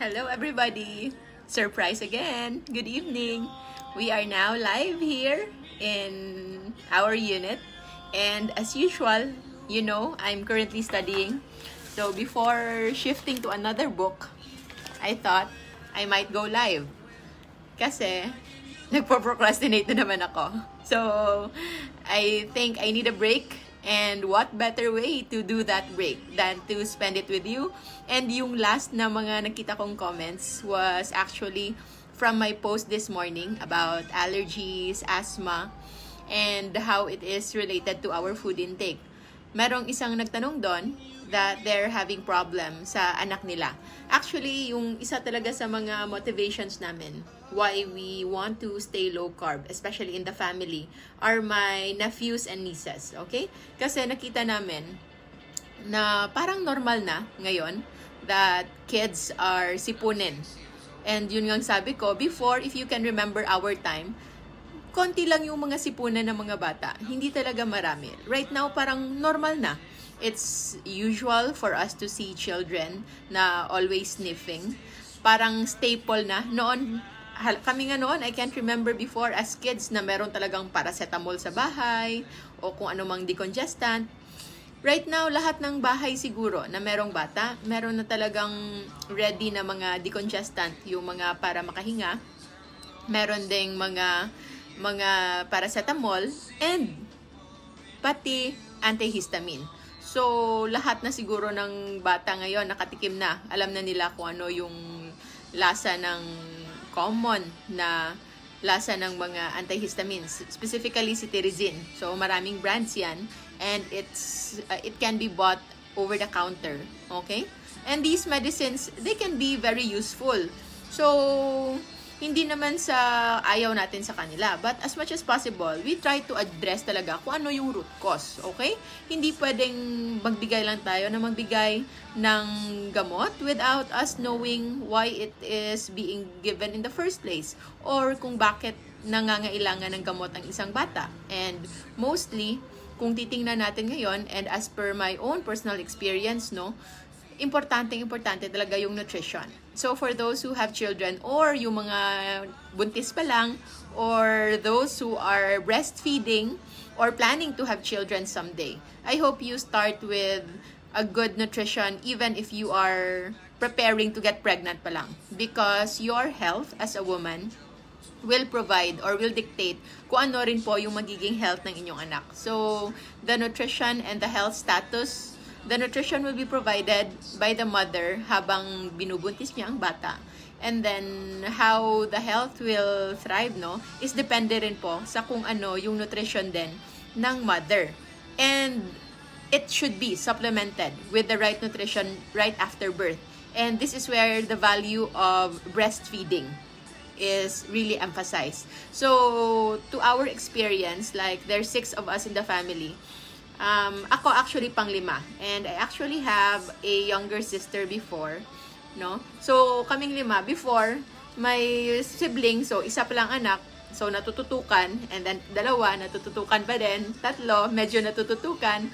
Hello, everybody. Surprise again. Good evening. We are now live here in our unit. And as usual, you know, I'm currently studying. So before shifting to another book, I thought I might go live. Kasi, nagpo-procrastinate na naman ako. So, I think I need a break. And what better way to do that break than to spend it with you? And yung last na mga nakita kong comments was actually from my post this morning about allergies, asthma, and how it is related to our food intake. Merong isang nagtanong doon that they're having problem sa anak nila. Actually, yung isa talaga sa mga motivations namin why we want to stay low carb, especially in the family, are my nephews and nieces, okay? Kasi nakita namin na parang normal na ngayon that kids are sipunin. And yun nga sabi ko, before, if you can remember our time, konti lang yung mga sipunan ng mga bata. Hindi talaga marami. Right now, parang normal na. It's usual for us to see children na always sniffing. Parang staple na. Noon, kami nga noon, I can't remember before as kids na meron talagang paracetamol sa bahay o kung ano mang decongestant. Right now, lahat ng bahay siguro na merong bata, meron na talagang ready na mga decongestant, yung mga para makahinga. Meron ding mga mga paracetamol and pati antihistamine. So, lahat na siguro ng bata ngayon nakatikim na. Alam na nila kung ano yung lasa ng common na lasa ng mga antihistamines, specifically si Tirizin. So maraming brands 'yan and it's uh, it can be bought over the counter, okay? And these medicines, they can be very useful. So hindi naman sa ayaw natin sa kanila. But as much as possible, we try to address talaga kung ano yung root cause. Okay? Hindi pwedeng magbigay lang tayo na magbigay ng gamot without us knowing why it is being given in the first place. Or kung bakit nangangailangan ng gamot ang isang bata. And mostly, kung titingnan natin ngayon, and as per my own personal experience, no, importante, importante talaga yung nutrition. So for those who have children or yung mga buntis pa lang or those who are breastfeeding or planning to have children someday, I hope you start with a good nutrition even if you are preparing to get pregnant pa lang. Because your health as a woman will provide or will dictate kung ano rin po yung magiging health ng inyong anak. So, the nutrition and the health status the nutrition will be provided by the mother habang binubuntis niya ang bata. And then, how the health will thrive, no, is depende rin po sa kung ano yung nutrition din ng mother. And it should be supplemented with the right nutrition right after birth. And this is where the value of breastfeeding is really emphasized. So, to our experience, like there's six of us in the family, Um, ako actually pang lima. And I actually have a younger sister before. No? So, kaming lima. Before, my sibling, so isa pa lang anak, so natututukan. And then, dalawa, natututukan pa din. Tatlo, medyo natututukan.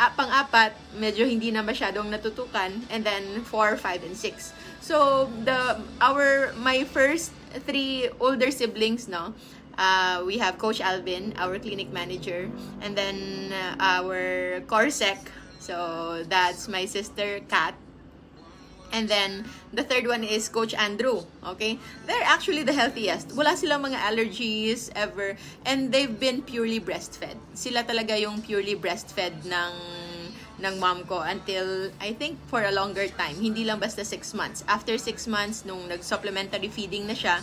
Uh, pang-apat, medyo hindi na masyadong natutukan. And then, four, five, and six. So, the, our, my first three older siblings, no, Uh, we have Coach Alvin, our clinic manager, and then uh, our Corsec. So that's my sister Kat. And then, the third one is Coach Andrew. Okay? They're actually the healthiest. Wala silang mga allergies ever. And they've been purely breastfed. Sila talaga yung purely breastfed ng ng mom ko until I think for a longer time. Hindi lang basta 6 months. After 6 months, nung nag-supplementary feeding na siya,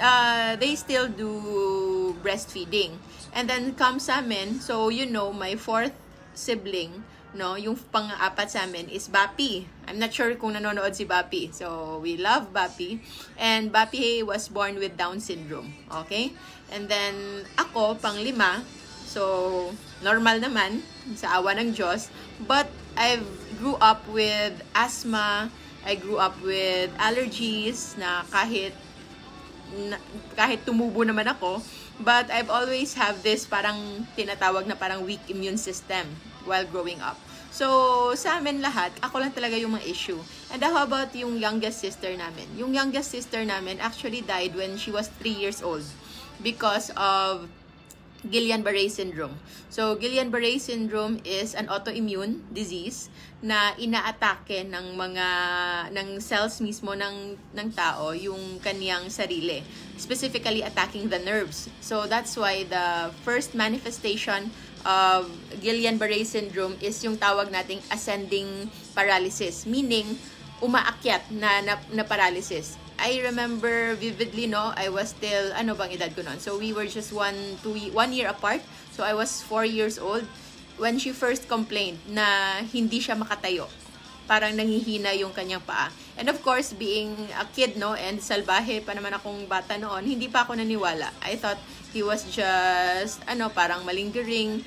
uh, they still do breastfeeding. And then come sa amin, so you know, my fourth sibling, no, yung pang-apat sa amin is Bapi. I'm not sure kung nanonood si Bapi. So, we love Bapi. And Bapi was born with Down syndrome. Okay? And then, ako, pang lima. So, normal naman, sa awa ng Diyos. But, I grew up with asthma. I grew up with allergies na kahit kahit tumubo naman ako, but I've always have this parang tinatawag na parang weak immune system while growing up. So, sa amin lahat, ako lang talaga yung mga issue. And how about yung youngest sister namin? Yung youngest sister namin actually died when she was 3 years old because of Guillain-Barré syndrome. So, Guillain-Barré syndrome is an autoimmune disease na inaatake ng mga ng cells mismo ng ng tao yung kaniyang sarili, specifically attacking the nerves. So, that's why the first manifestation of Guillain-Barré syndrome is yung tawag nating ascending paralysis, meaning umaakyat na, na, na paralysis. I remember vividly, no, I was still, ano bang edad ko noon? So, we were just one, two, one year apart. So, I was four years old when she first complained na hindi siya makatayo. Parang nangihina yung kanyang paa. And of course, being a kid, no, and salbahe pa naman akong bata noon, hindi pa ako naniwala. I thought he was just, ano, parang malingering.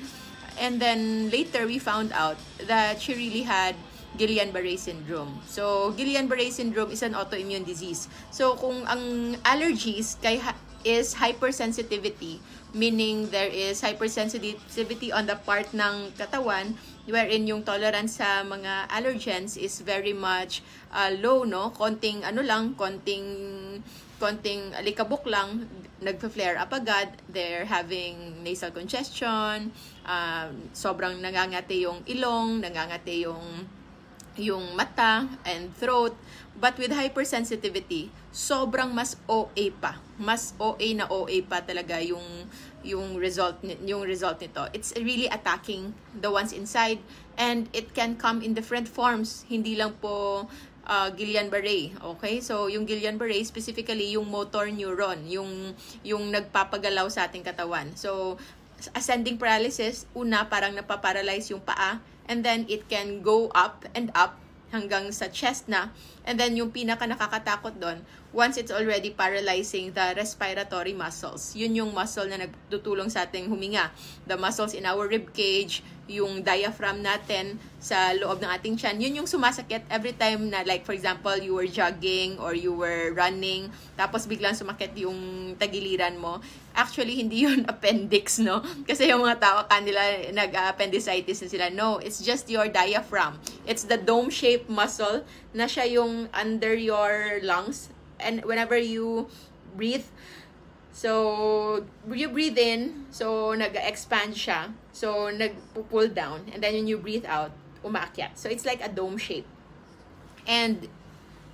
And then, later, we found out that she really had Guillain-Barré syndrome. So, Guillain-Barré syndrome is an autoimmune disease. So, kung ang allergies kay is hypersensitivity, meaning there is hypersensitivity on the part ng katawan wherein yung tolerance sa mga allergens is very much uh, low, no? Konting ano lang, konting konting alikabok lang, nagpa-flare up agad, they're having nasal congestion, uh, sobrang nangangati yung ilong, nangangati yung yung mata and throat. But with hypersensitivity, sobrang mas OA pa. Mas OA na OA pa talaga yung yung result yung result nito. It's really attacking the ones inside and it can come in different forms. Hindi lang po uh, Guillain-Barré. Okay? So, yung Guillain-Barré, specifically, yung motor neuron, yung, yung nagpapagalaw sa ating katawan. So, ascending paralysis, una, parang napaparalyze yung paa, and then it can go up and up hanggang sa chest na. And then yung pinaka nakakatakot doon, once it's already paralyzing the respiratory muscles. Yun yung muscle na nagtutulong sa ating huminga. The muscles in our rib cage, yung diaphragm natin sa loob ng ating tiyan, yun yung sumasakit every time na like for example, you were jogging or you were running, tapos biglang sumakit yung tagiliran mo. Actually, hindi yun appendix, no? Kasi yung mga tao kanila nag-appendicitis na sila. No, it's just your diaphragm. It's the dome-shaped muscle na siya yung under your lungs. And whenever you breathe, so you breathe in, so nag-expand siya. So nag-pull down. And then when you breathe out, umaakyat. So it's like a dome shape. And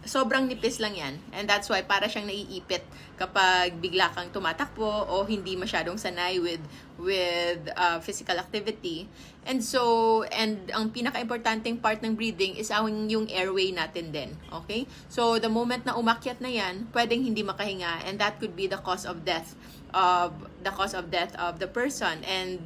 sobrang nipis lang yan. And that's why para siyang naiipit kapag bigla kang tumatakbo o hindi masyadong sanay with with uh, physical activity. And so, and ang pinaka-importanting part ng breathing is ang yung airway natin din. Okay? So, the moment na umakyat na yan, pwedeng hindi makahinga and that could be the cause of death of the cause of death of the person. And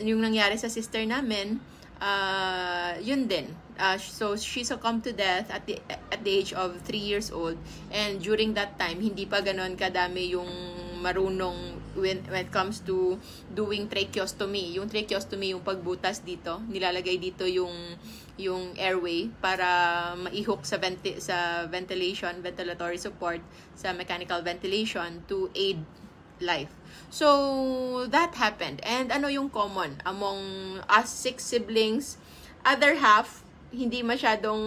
yung nangyari sa sister namin, uh, yun din. Uh, so she succumbed to death at the at the age of 3 years old and during that time hindi pa ganoon kadami yung marunong when, when it comes to doing tracheostomy. Yung tracheostomy yung pagbutas dito, nilalagay dito yung yung airway para maihok sa venti sa ventilation, ventilatory support sa mechanical ventilation to aid life. So, that happened. And ano yung common among us six siblings? Other half, hindi masyadong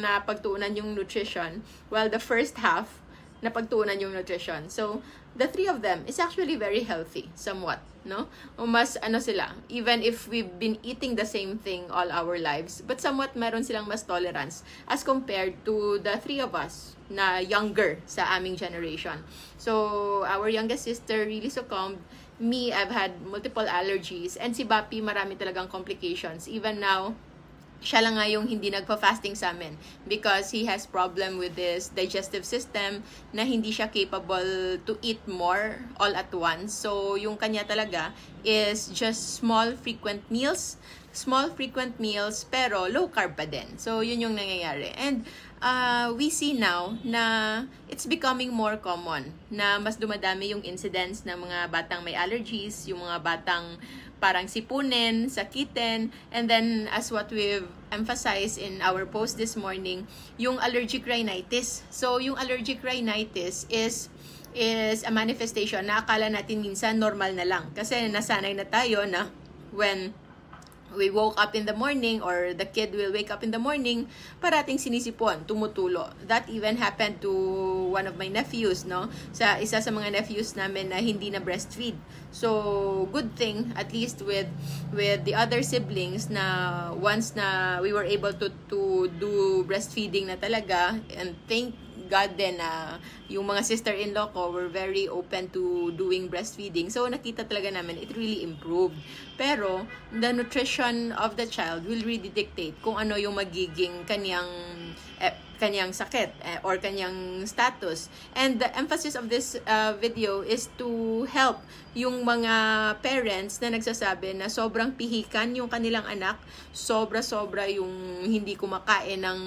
napagtuunan yung nutrition. While the first half, napagtuunan yung nutrition. So, the three of them is actually very healthy, somewhat, no? O mas ano sila, even if we've been eating the same thing all our lives, but somewhat meron silang mas tolerance as compared to the three of us na younger sa aming generation. So, our youngest sister really succumbed. Me, I've had multiple allergies. And si Bapi, marami talagang complications. Even now, siya lang nga yung hindi nagpa-fasting sa amin because he has problem with this digestive system na hindi siya capable to eat more all at once. So, yung kanya talaga is just small frequent meals, small frequent meals pero low carb pa din. So, yun yung nangyayari. And uh, we see now na it's becoming more common na mas dumadami yung incidence ng mga batang may allergies, yung mga batang parang sipunin, sakitin, and then as what we've emphasized in our post this morning, yung allergic rhinitis. So, yung allergic rhinitis is is a manifestation na akala natin minsan normal na lang. Kasi nasanay na tayo na when we woke up in the morning or the kid will wake up in the morning, parating sinisipon, tumutulo. That even happened to one of my nephews, no? Sa isa sa mga nephews namin na hindi na breastfeed. So, good thing at least with with the other siblings na once na we were able to to do breastfeeding na talaga and thank God din na yung mga sister-in-law ko were very open to doing breastfeeding. So, nakita talaga namin, it really improved. Pero, the nutrition of the child will really dictate kung ano yung magiging kanyang eh, kanyang sakit eh, or kanyang status. And the emphasis of this uh, video is to help yung mga parents na nagsasabi na sobrang pihikan yung kanilang anak, sobra-sobra yung hindi kumakain ng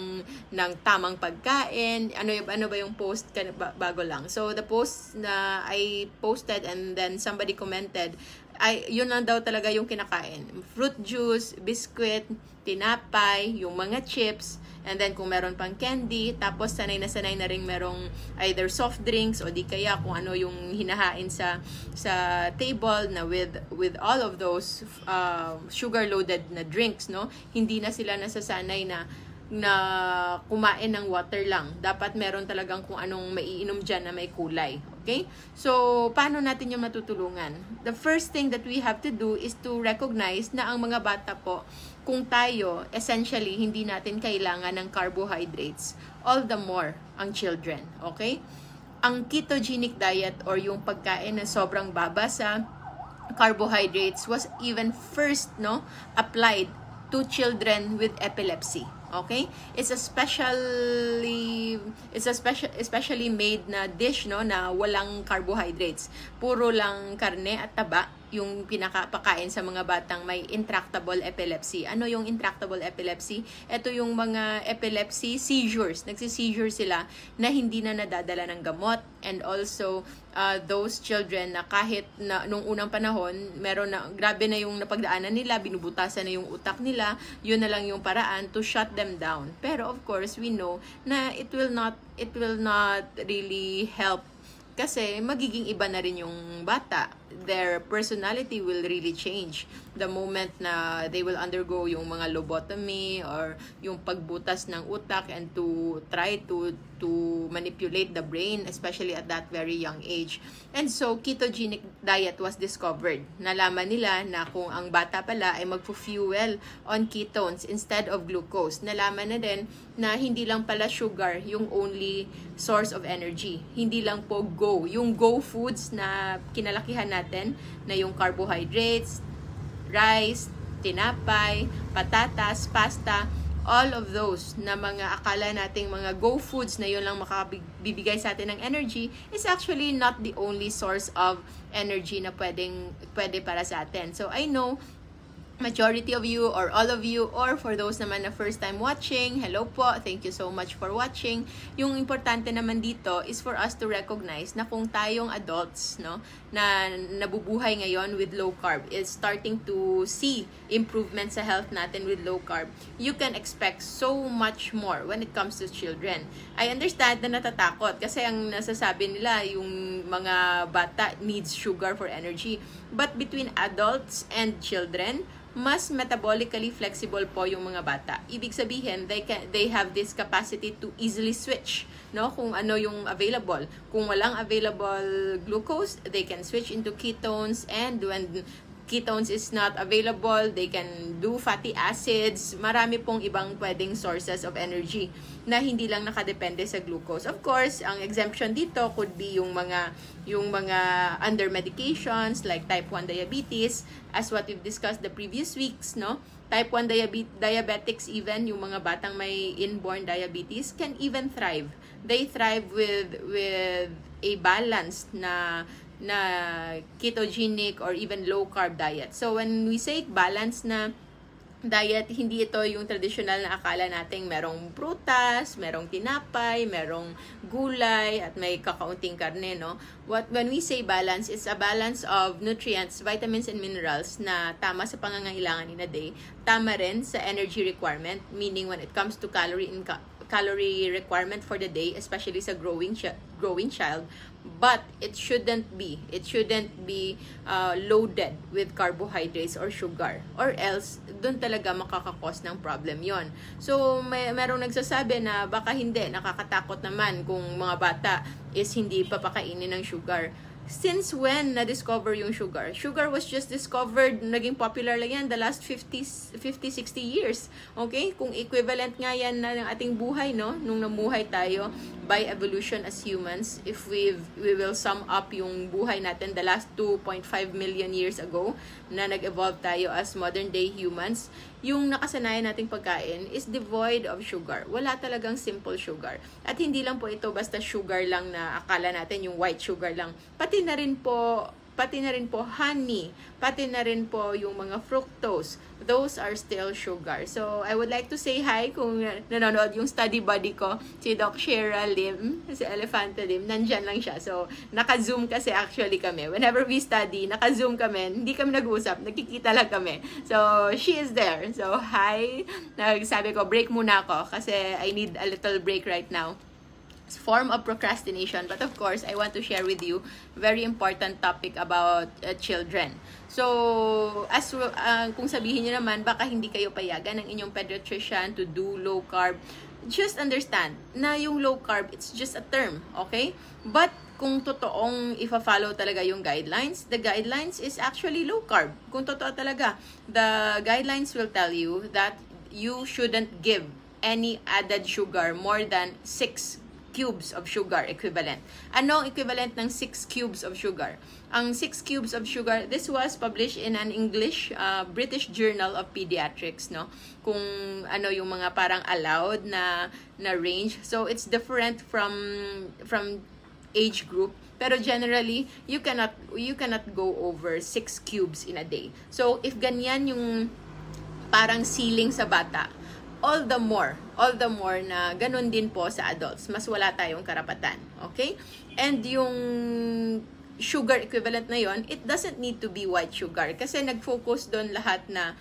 ng tamang pagkain. Ano ano ba yung post bago lang. So the post na I posted and then somebody commented ay yun lang daw talaga yung kinakain. Fruit juice, biscuit, tinapay, yung mga chips, and then kung meron pang candy, tapos sanay na sanay na rin merong either soft drinks o di kaya kung ano yung hinahain sa sa table na with with all of those uh, sugar loaded na drinks, no? Hindi na sila nasasanay na na kumain ng water lang. Dapat meron talagang kung anong maiinom dyan na may kulay. Okay? So, paano natin yung matutulungan? The first thing that we have to do is to recognize na ang mga bata po, kung tayo, essentially, hindi natin kailangan ng carbohydrates, all the more ang children. Okay? Ang ketogenic diet or yung pagkain na sobrang baba sa carbohydrates was even first no applied to children with epilepsy Okay? It's a specially it's a special especially made na dish no na walang carbohydrates. Puro lang karne at taba yung pinakapakain sa mga batang may intractable epilepsy. Ano yung intractable epilepsy? Ito yung mga epilepsy seizures. Nagsi-seizure sila na hindi na nadadala ng gamot and also uh, those children na kahit na nung unang panahon, meron na grabe na yung napagdaanan nila, binubutasan na yung utak nila, yun na lang yung paraan to shut them down. Pero of course, we know na it will not it will not really help kasi magiging iba na rin yung bata. Their personality will really change the moment na they will undergo yung mga lobotomy or yung pagbutas ng utak and to try to to manipulate the brain especially at that very young age. And so ketogenic diet was discovered. Nalaman nila na kung ang bata pala ay magfu-fuel on ketones instead of glucose. Nalaman na din na hindi lang pala sugar yung only source of energy. Hindi lang po go. Yung go foods na kinalakihan natin na yung carbohydrates, rice, tinapay, patatas, pasta, all of those na mga akala nating mga go foods na yun lang makabibigay sa atin ng energy is actually not the only source of energy na pwedeng pwede para sa atin. So I know majority of you or all of you or for those naman na first time watching, hello po, thank you so much for watching. Yung importante naman dito is for us to recognize na kung tayong adults, no, na nabubuhay ngayon with low carb is starting to see improvement sa health natin with low carb, you can expect so much more when it comes to children. I understand na natatakot kasi ang nasasabi nila yung mga bata needs sugar for energy. But between adults and children, mas metabolically flexible po yung mga bata. Ibig sabihin, they can they have this capacity to easily switch, no? Kung ano yung available. Kung walang available glucose, they can switch into ketones and when ketones is not available, they can do fatty acids, marami pong ibang pwedeng sources of energy na hindi lang nakadepende sa glucose. Of course, ang exemption dito could be yung mga yung mga under medications like type 1 diabetes as what we've discussed the previous weeks, no? Type 1 diabe- diabetics even yung mga batang may inborn diabetes can even thrive. They thrive with with a balanced na na ketogenic or even low carb diet. So when we say balance na diet, hindi ito yung traditional na akala nating merong prutas, merong tinapay, merong gulay, at may kakaunting karne, no? What, when we say balance, it's a balance of nutrients, vitamins, and minerals na tama sa pangangailangan in a day, tama rin sa energy requirement, meaning when it comes to calorie in calorie requirement for the day, especially sa growing ch- growing child. But it shouldn't be. It shouldn't be uh, loaded with carbohydrates or sugar. Or else, doon talaga makakakos ng problem yon. So, may, merong nagsasabi na baka hindi, nakakatakot naman kung mga bata is hindi papakainin ng sugar since when na-discover yung sugar? Sugar was just discovered, naging popular lang yan the last 50, 50 60 years. Okay? Kung equivalent nga yan na ng ating buhay, no? Nung namuhay tayo by evolution as humans, if we we will sum up yung buhay natin the last 2.5 million years ago na nag-evolve tayo as modern day humans, yung nakasanayan nating pagkain is devoid of sugar. Wala talagang simple sugar. At hindi lang po ito basta sugar lang na akala natin yung white sugar lang. Pati na rin po pati na rin po honey, pati na rin po yung mga fructose. Those are still sugar. So, I would like to say hi kung nanonood yung study buddy ko, si Doc Shera Lim, si Elefante Lim, nandyan lang siya. So, naka-zoom kasi actually kami. Whenever we study, naka-zoom kami, hindi kami nag-usap, nagkikita lang kami. So, she is there. So, hi. Nagsabi ko, break muna ako kasi I need a little break right now form of procrastination but of course i want to share with you very important topic about uh, children. So as uh, kung sabihin niyo naman baka hindi kayo payagan ng inyong pediatrician to do low carb. Just understand na yung low carb it's just a term okay? But kung totoong ifa-follow talaga yung guidelines, the guidelines is actually low carb. Kung totoo talaga, the guidelines will tell you that you shouldn't give any added sugar more than 6 cubes of sugar equivalent. Ano ang equivalent ng 6 cubes of sugar? Ang 6 cubes of sugar, this was published in an English uh, British Journal of Pediatrics, no? Kung ano yung mga parang allowed na na range. So it's different from from age group pero generally you cannot you cannot go over 6 cubes in a day. So if ganyan yung parang ceiling sa bata, all the more, all the more na ganun din po sa adults. Mas wala tayong karapatan. Okay? And yung sugar equivalent na yon, it doesn't need to be white sugar. Kasi nag-focus doon lahat na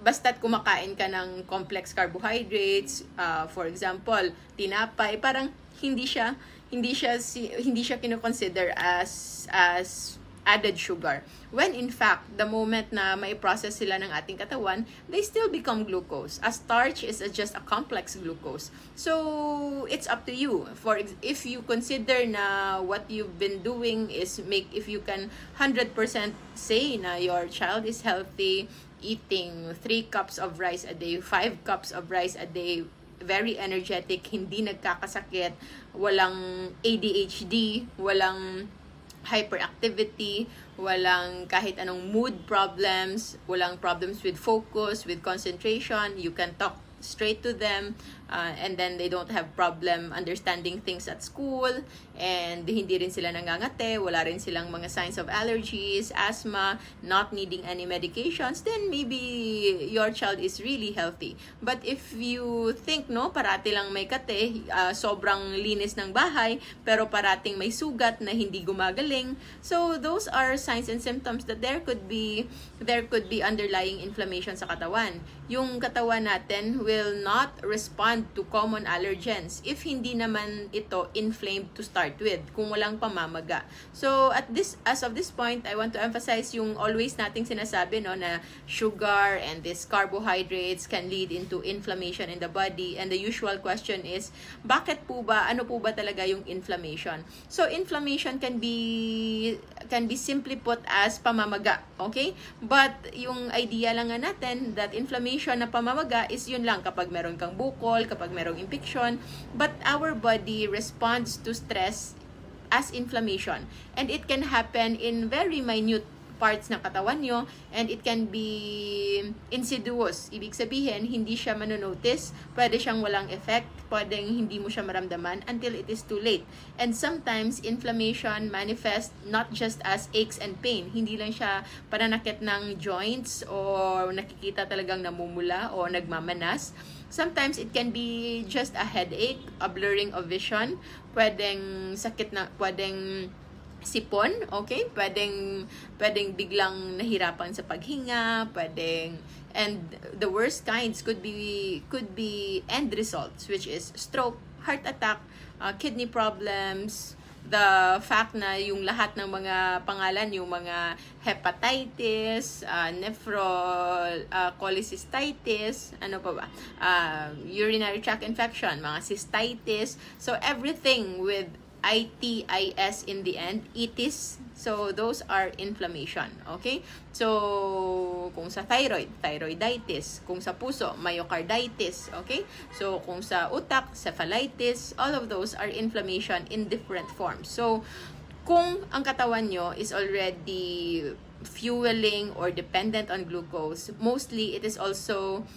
basta't kumakain ka ng complex carbohydrates, uh, for example, tinapay, parang hindi siya hindi siya hindi siya kino-consider as as added sugar. When in fact, the moment na may process sila ng ating katawan, they still become glucose. A starch is just a complex glucose. So, it's up to you. For if you consider na what you've been doing is make if you can 100% say na your child is healthy, eating 3 cups of rice a day, 5 cups of rice a day, very energetic, hindi nagkakasakit, walang ADHD, walang hyperactivity, walang kahit anong mood problems, walang problems with focus, with concentration, you can talk straight to them uh, and then they don't have problem understanding things at school and hindi rin sila nangangate, wala rin silang mga signs of allergies, asthma, not needing any medications, then maybe your child is really healthy. But if you think, no, parati lang may kate, uh, sobrang linis ng bahay, pero parating may sugat na hindi gumagaling, so those are signs and symptoms that there could be there could be underlying inflammation sa katawan. Yung katawan natin will not respond to common allergens if hindi naman ito inflamed to start with, kung walang pamamaga. So, at this as of this point, I want to emphasize yung always nating sinasabi no na sugar and this carbohydrates can lead into inflammation in the body and the usual question is bakit po ba ano po ba talaga yung inflammation? So, inflammation can be can be simply put as pamamaga, okay? But yung idea lang nga natin that inflammation na pamamaga is yun lang kapag meron kang bukol, kapag merong infection, but our body responds to stress as inflammation. And it can happen in very minute parts ng katawan nyo and it can be insidious. Ibig sabihin, hindi siya manonotice, pwede siyang walang effect, pwedeng hindi mo siya maramdaman until it is too late. And sometimes, inflammation manifest not just as aches and pain. Hindi lang siya pananakit ng joints or nakikita talagang namumula o nagmamanas Sometimes it can be just a headache, a blurring of vision, pwedeng sakit na, pwedeng sipon, okay? Pwedeng, pwedeng biglang nahirapan sa paghinga, pwedeng, and the worst kinds could be, could be end results, which is stroke, heart attack, uh, kidney problems, the fact na yung lahat ng mga pangalan, yung mga hepatitis, uh, nephro, uh, cholecystitis, ano pa ba, uh, urinary tract infection, mga cystitis, so everything with ITIS in the end, itis. So, those are inflammation. Okay? So, kung sa thyroid, thyroiditis. Kung sa puso, myocarditis. Okay? So, kung sa utak, cephalitis. All of those are inflammation in different forms. So, kung ang katawan nyo is already fueling or dependent on glucose, mostly it is also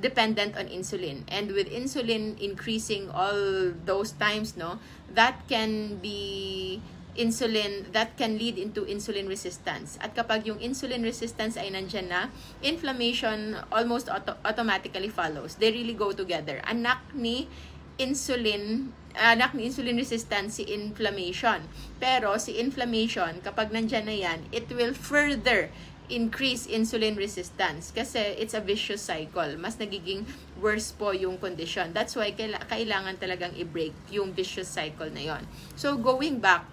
dependent on insulin. And with insulin increasing all those times, no, that can be insulin, that can lead into insulin resistance. At kapag yung insulin resistance ay nandyan na, inflammation almost auto- automatically follows. They really go together. Anak ni insulin, anak ni insulin resistance si inflammation. Pero si inflammation, kapag nandyan na yan, it will further increase insulin resistance kasi it's a vicious cycle. Mas nagiging worse po yung condition. That's why kailangan talagang i-break yung vicious cycle na yon. So going back,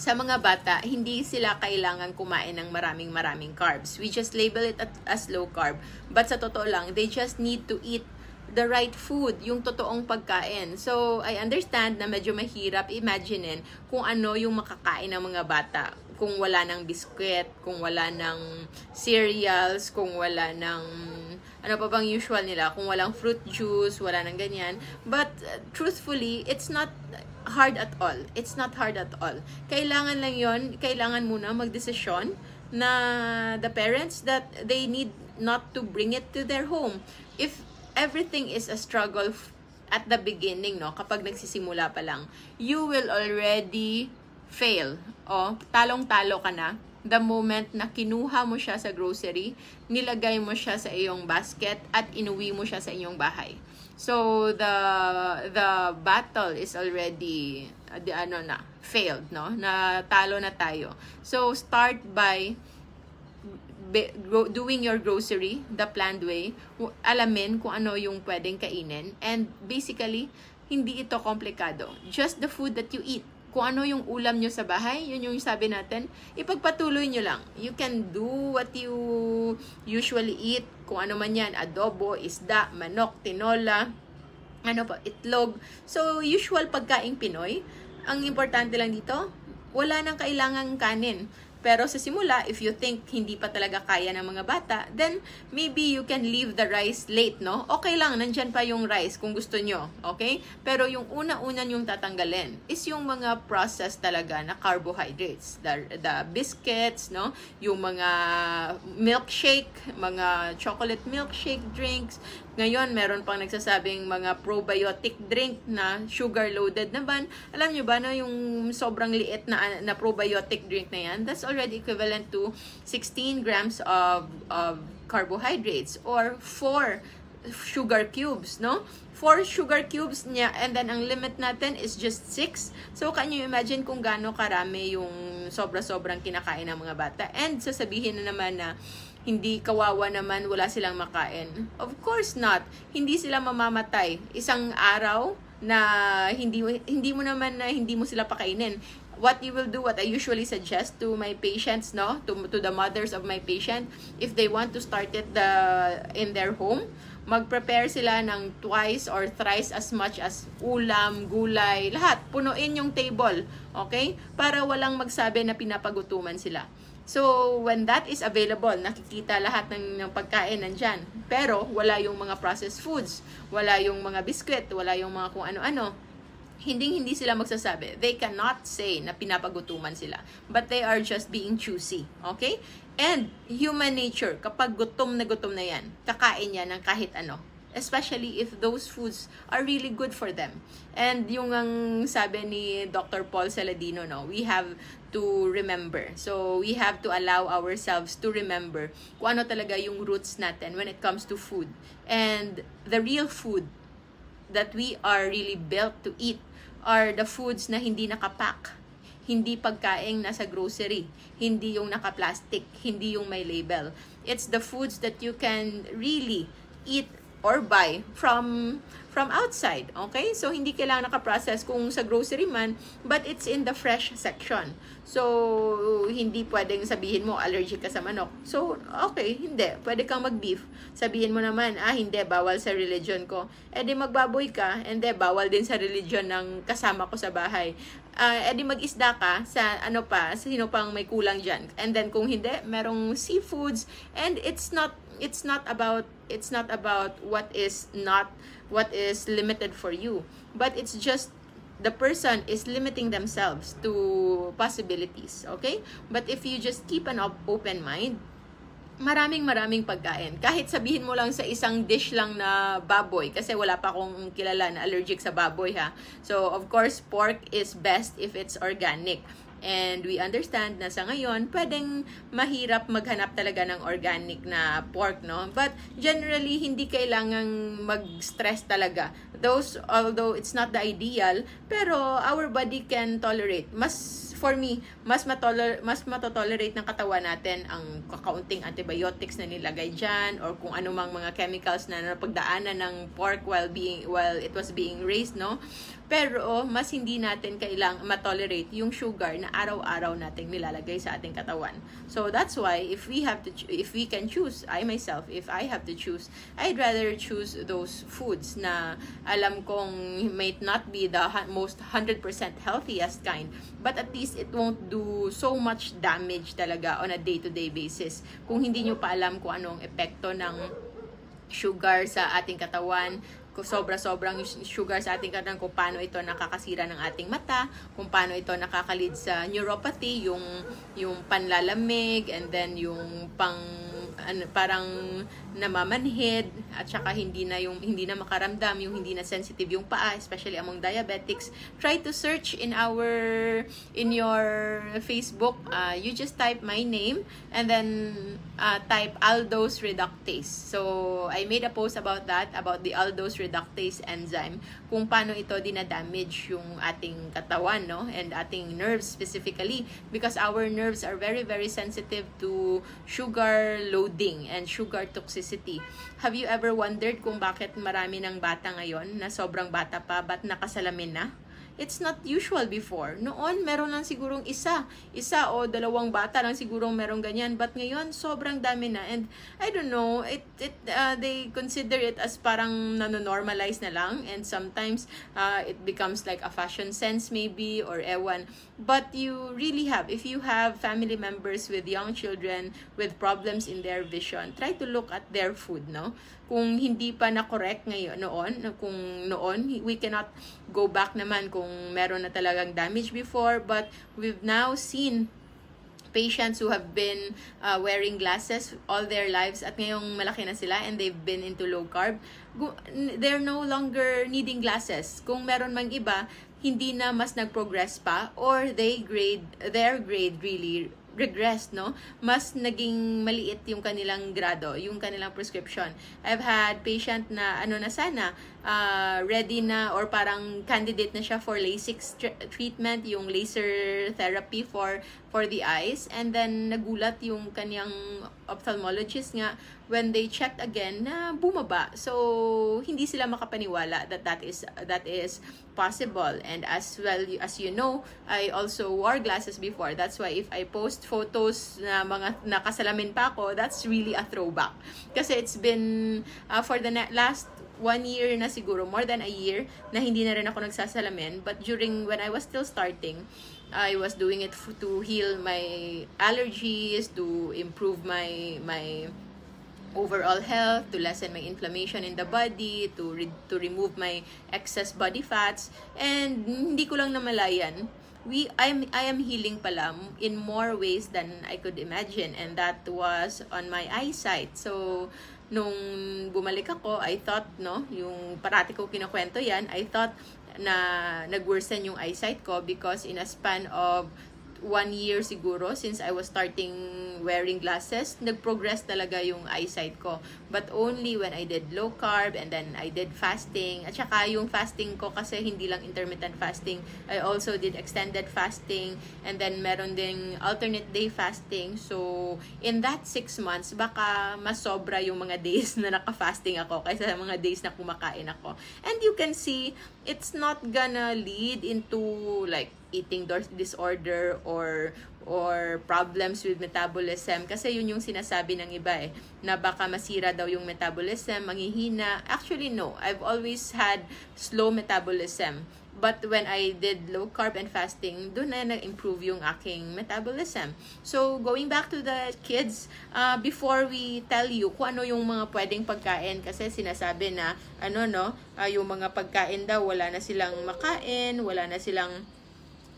sa mga bata, hindi sila kailangan kumain ng maraming maraming carbs. We just label it as low carb. But sa totoo lang, they just need to eat the right food, yung totoong pagkain. So, I understand na medyo mahirap imaginein kung ano yung makakain ng mga bata kung wala ng biskwit, kung wala ng cereals, kung wala ng ano pa bang usual nila, kung walang fruit juice, wala nang ganyan. But uh, truthfully, it's not hard at all. It's not hard at all. Kailangan lang 'yon, kailangan muna magdesisyon na the parents that they need not to bring it to their home. If everything is a struggle at the beginning, no, kapag nagsisimula pa lang, you will already fail. O, talong-talo ka na. The moment na kinuha mo siya sa grocery, nilagay mo siya sa iyong basket at inuwi mo siya sa iyong bahay. So the the battle is already the ano na failed no na talo na tayo. So start by doing your grocery the planned way. Alamin kung ano yung pwedeng kainin and basically hindi ito komplikado. Just the food that you eat kung ano yung ulam nyo sa bahay, yun yung sabi natin, ipagpatuloy nyo lang. You can do what you usually eat, kung ano man yan, adobo, isda, manok, tinola, ano pa, itlog. So, usual pagkaing Pinoy. Ang importante lang dito, wala nang kailangang kanin. Pero sa simula, if you think hindi pa talaga kaya ng mga bata, then maybe you can leave the rice late, no? Okay lang, nandyan pa yung rice kung gusto nyo, okay? Pero yung una-una yung tatanggalin is yung mga processed talaga na carbohydrates. The, the biscuits, no? Yung mga milkshake, mga chocolate milkshake drinks, ngayon, meron pang nagsasabing mga probiotic drink na sugar-loaded naman. Alam nyo ba na yung sobrang liit na, na probiotic drink na yan, that's already equivalent to 16 grams of, of carbohydrates or 4 sugar cubes, no? 4 sugar cubes niya and then ang limit natin is just 6. So, can you imagine kung gaano karami yung sobra-sobrang kinakain ng mga bata? And sasabihin na naman na hindi kawawa naman wala silang makain. Of course not. Hindi sila mamamatay. Isang araw na hindi hindi mo naman na hindi mo sila pakainin. What you will do, what I usually suggest to my patients, no, to to the mothers of my patient, if they want to start it the in their home, mag-prepare sila ng twice or thrice as much as ulam, gulay, lahat. Punuin yung table, okay? Para walang magsabi na pinapagutuman sila. So, when that is available, nakikita lahat ng, ng pagkain nandyan. Pero, wala yung mga processed foods, wala yung mga biskwit, wala yung mga kung ano-ano. Hindi hindi sila magsasabi. They cannot say na pinapagutuman sila. But they are just being choosy. Okay? And human nature, kapag gutom na gutom na yan, kakain yan ng kahit ano especially if those foods are really good for them. And yung ang sabi ni Dr. Paul Saladino, no, we have to remember. So, we have to allow ourselves to remember kung ano talaga yung roots natin when it comes to food. And the real food that we are really built to eat are the foods na hindi nakapack hindi pagkaing nasa grocery, hindi yung naka-plastic, hindi yung may label. It's the foods that you can really eat or buy from from outside. Okay? So, hindi kailangan naka-process kung sa grocery man, but it's in the fresh section. So, hindi pwedeng sabihin mo allergic ka sa manok. So, okay, hindi. Pwede kang mag-beef. Sabihin mo naman, ah, hindi, bawal sa religion ko. Eh di magbaboy ka, hindi, bawal din sa religion ng kasama ko sa bahay. Uh, eh mag-isda ka sa ano pa, sino pang may kulang dyan. And then kung hindi, merong seafoods. And it's not, it's not about, it's not about what is not, what is limited for you. But it's just the person is limiting themselves to possibilities, okay? But if you just keep an open mind, maraming maraming pagkain. Kahit sabihin mo lang sa isang dish lang na baboy, kasi wala pa akong kilala na allergic sa baboy ha. So, of course, pork is best if it's organic. And we understand na sa ngayon, pwedeng mahirap maghanap talaga ng organic na pork, no? But generally, hindi kailangang mag-stress talaga. Those, although it's not the ideal, pero our body can tolerate. Mas for me, mas matoler mas matotolerate ng katawan natin ang kakaunting antibiotics na nilagay diyan or kung anumang mga chemicals na napagdaanan ng pork while being while it was being raised, no? Pero mas hindi natin kailang matolerate yung sugar na araw-araw nating nilalagay sa ating katawan. So that's why if we have to if we can choose, I myself, if I have to choose, I'd rather choose those foods na alam kong might not be the most 100% healthiest kind, but at least it won't do so much damage talaga on a day-to-day basis. Kung hindi nyo pa alam kung anong epekto ng sugar sa ating katawan, kung sobra-sobrang sugar sa ating katawan, kung paano ito nakakasira ng ating mata, kung paano ito nakakalid sa neuropathy, yung, yung panlalamig, and then yung pang ano, parang namamanhid at saka hindi na yung hindi na makaramdam yung hindi na sensitive yung paa especially among diabetics. Try to search in our in your Facebook. Uh, you just type my name and then uh, type aldose reductase. So I made a post about that about the aldose reductase enzyme kung paano ito dinadamage yung ating katawan no? And ating nerves specifically because our nerves are very very sensitive to sugar loading and sugar toxicity toxicity. Have you ever wondered kung bakit marami ng bata ngayon na sobrang bata pa, ba't nakasalamin na? It's not usual before. Noon, meron lang sigurong isa. Isa o dalawang bata lang sigurong meron ganyan. But ngayon, sobrang dami na. And I don't know, it, it, uh, they consider it as parang nanonormalize na lang. And sometimes, uh, it becomes like a fashion sense maybe or ewan. But you really have, if you have family members with young children with problems in their vision, try to look at their food, no? Kung hindi pa na correct ngayon noon kung noon we cannot go back naman kung meron na talagang damage before. But we've now seen patients who have been uh, wearing glasses all their lives at ngayong malaki na sila and they've been into low carb they're no longer needing glasses. Kung meron mang iba hindi na mas nag-progress pa or they grade their grade really regressed, no? Mas naging maliit yung kanilang grado, yung kanilang prescription. I've had patient na ano na sana, uh, ready na or parang candidate na siya for LASIK treatment, yung laser therapy for for the eyes and then nagulat yung kanyang ophthalmologist nga when they checked again na bumaba. So hindi sila makapaniwala that that is that is possible and as well as you know, I also wore glasses before. That's why if I post photos na mga nakasalamin pa ako, that's really a throwback. Kasi it's been uh, for the last one year na siguro, more than a year, na hindi na rin ako nagsasalamin. But during, when I was still starting, I was doing it to heal my allergies, to improve my my overall health, to lessen my inflammation in the body, to re- to remove my excess body fats, and hindi ko lang namalayan. We I'm I am healing pala in more ways than I could imagine and that was on my eyesight. So nung bumalik ako, I thought no, yung parati ko kinukwento yan, I thought na nag-worsen yung eyesight ko because in a span of one year siguro since I was starting wearing glasses, nag-progress talaga yung eyesight ko. But only when I did low carb and then I did fasting. At saka yung fasting ko kasi hindi lang intermittent fasting. I also did extended fasting and then meron ding alternate day fasting. So, in that six months, baka masobra yung mga days na naka-fasting ako kaysa mga days na kumakain ako. And you can see, it's not gonna lead into like eating disorder or or problems with metabolism kasi yun yung sinasabi ng iba eh na baka masira daw yung metabolism, manghihina. Actually no, I've always had slow metabolism. But when I did low carb and fasting, doon na nag-improve yung aking metabolism. So, going back to the kids, uh, before we tell you kung ano yung mga pwedeng pagkain, kasi sinasabi na, ano no, uh, yung mga pagkain daw, wala na silang makain, wala na silang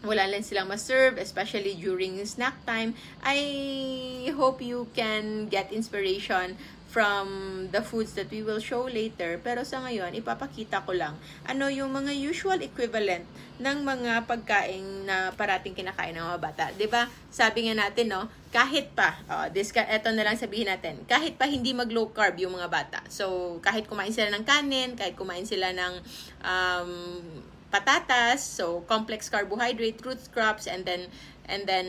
wala lang silang ma-serve, especially during snack time, I hope you can get inspiration from the foods that we will show later. Pero sa ngayon, ipapakita ko lang ano yung mga usual equivalent ng mga pagkain na parating kinakain ng mga bata. ba? Sabi nga natin, no, kahit pa, oh, this, eto na lang sabihin natin, kahit pa hindi mag low carb yung mga bata. So, kahit kumain sila ng kanin, kahit kumain sila ng um, patatas, so complex carbohydrate, root crops, and then and then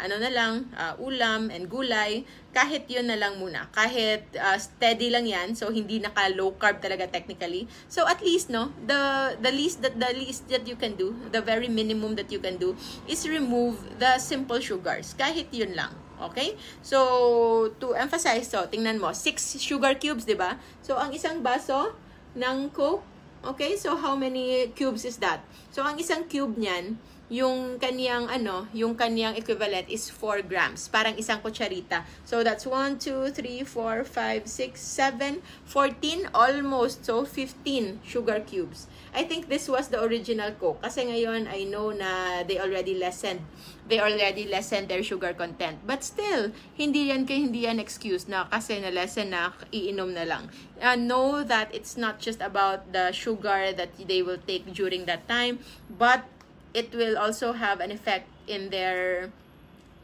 ano na lang, uh, ulam and gulay, kahit yun na lang muna. Kahit uh, steady lang yan, so hindi naka low carb talaga technically. So at least no, the the least that the least that you can do, the very minimum that you can do is remove the simple sugars. Kahit yun lang. Okay? So, to emphasize, so, tingnan mo, 6 sugar cubes, di ba? So, ang isang baso ng Coke Okay, so how many cubes is that? So, ang isang cube niyan, yung kaniyang ano, yung kaniyang equivalent is 4 grams. Parang isang kutsarita. So, that's 1, 2, 3, 4, 5, 6, 7, 14, almost. So, 15 sugar cubes. I think this was the original Coke. Kasi ngayon, I know na they already lessened they already lessened their sugar content. But still, hindi yan kay hindi yan excuse na kasi na lesson na iinom na lang. Uh, know that it's not just about the sugar that they will take during that time, but it will also have an effect in their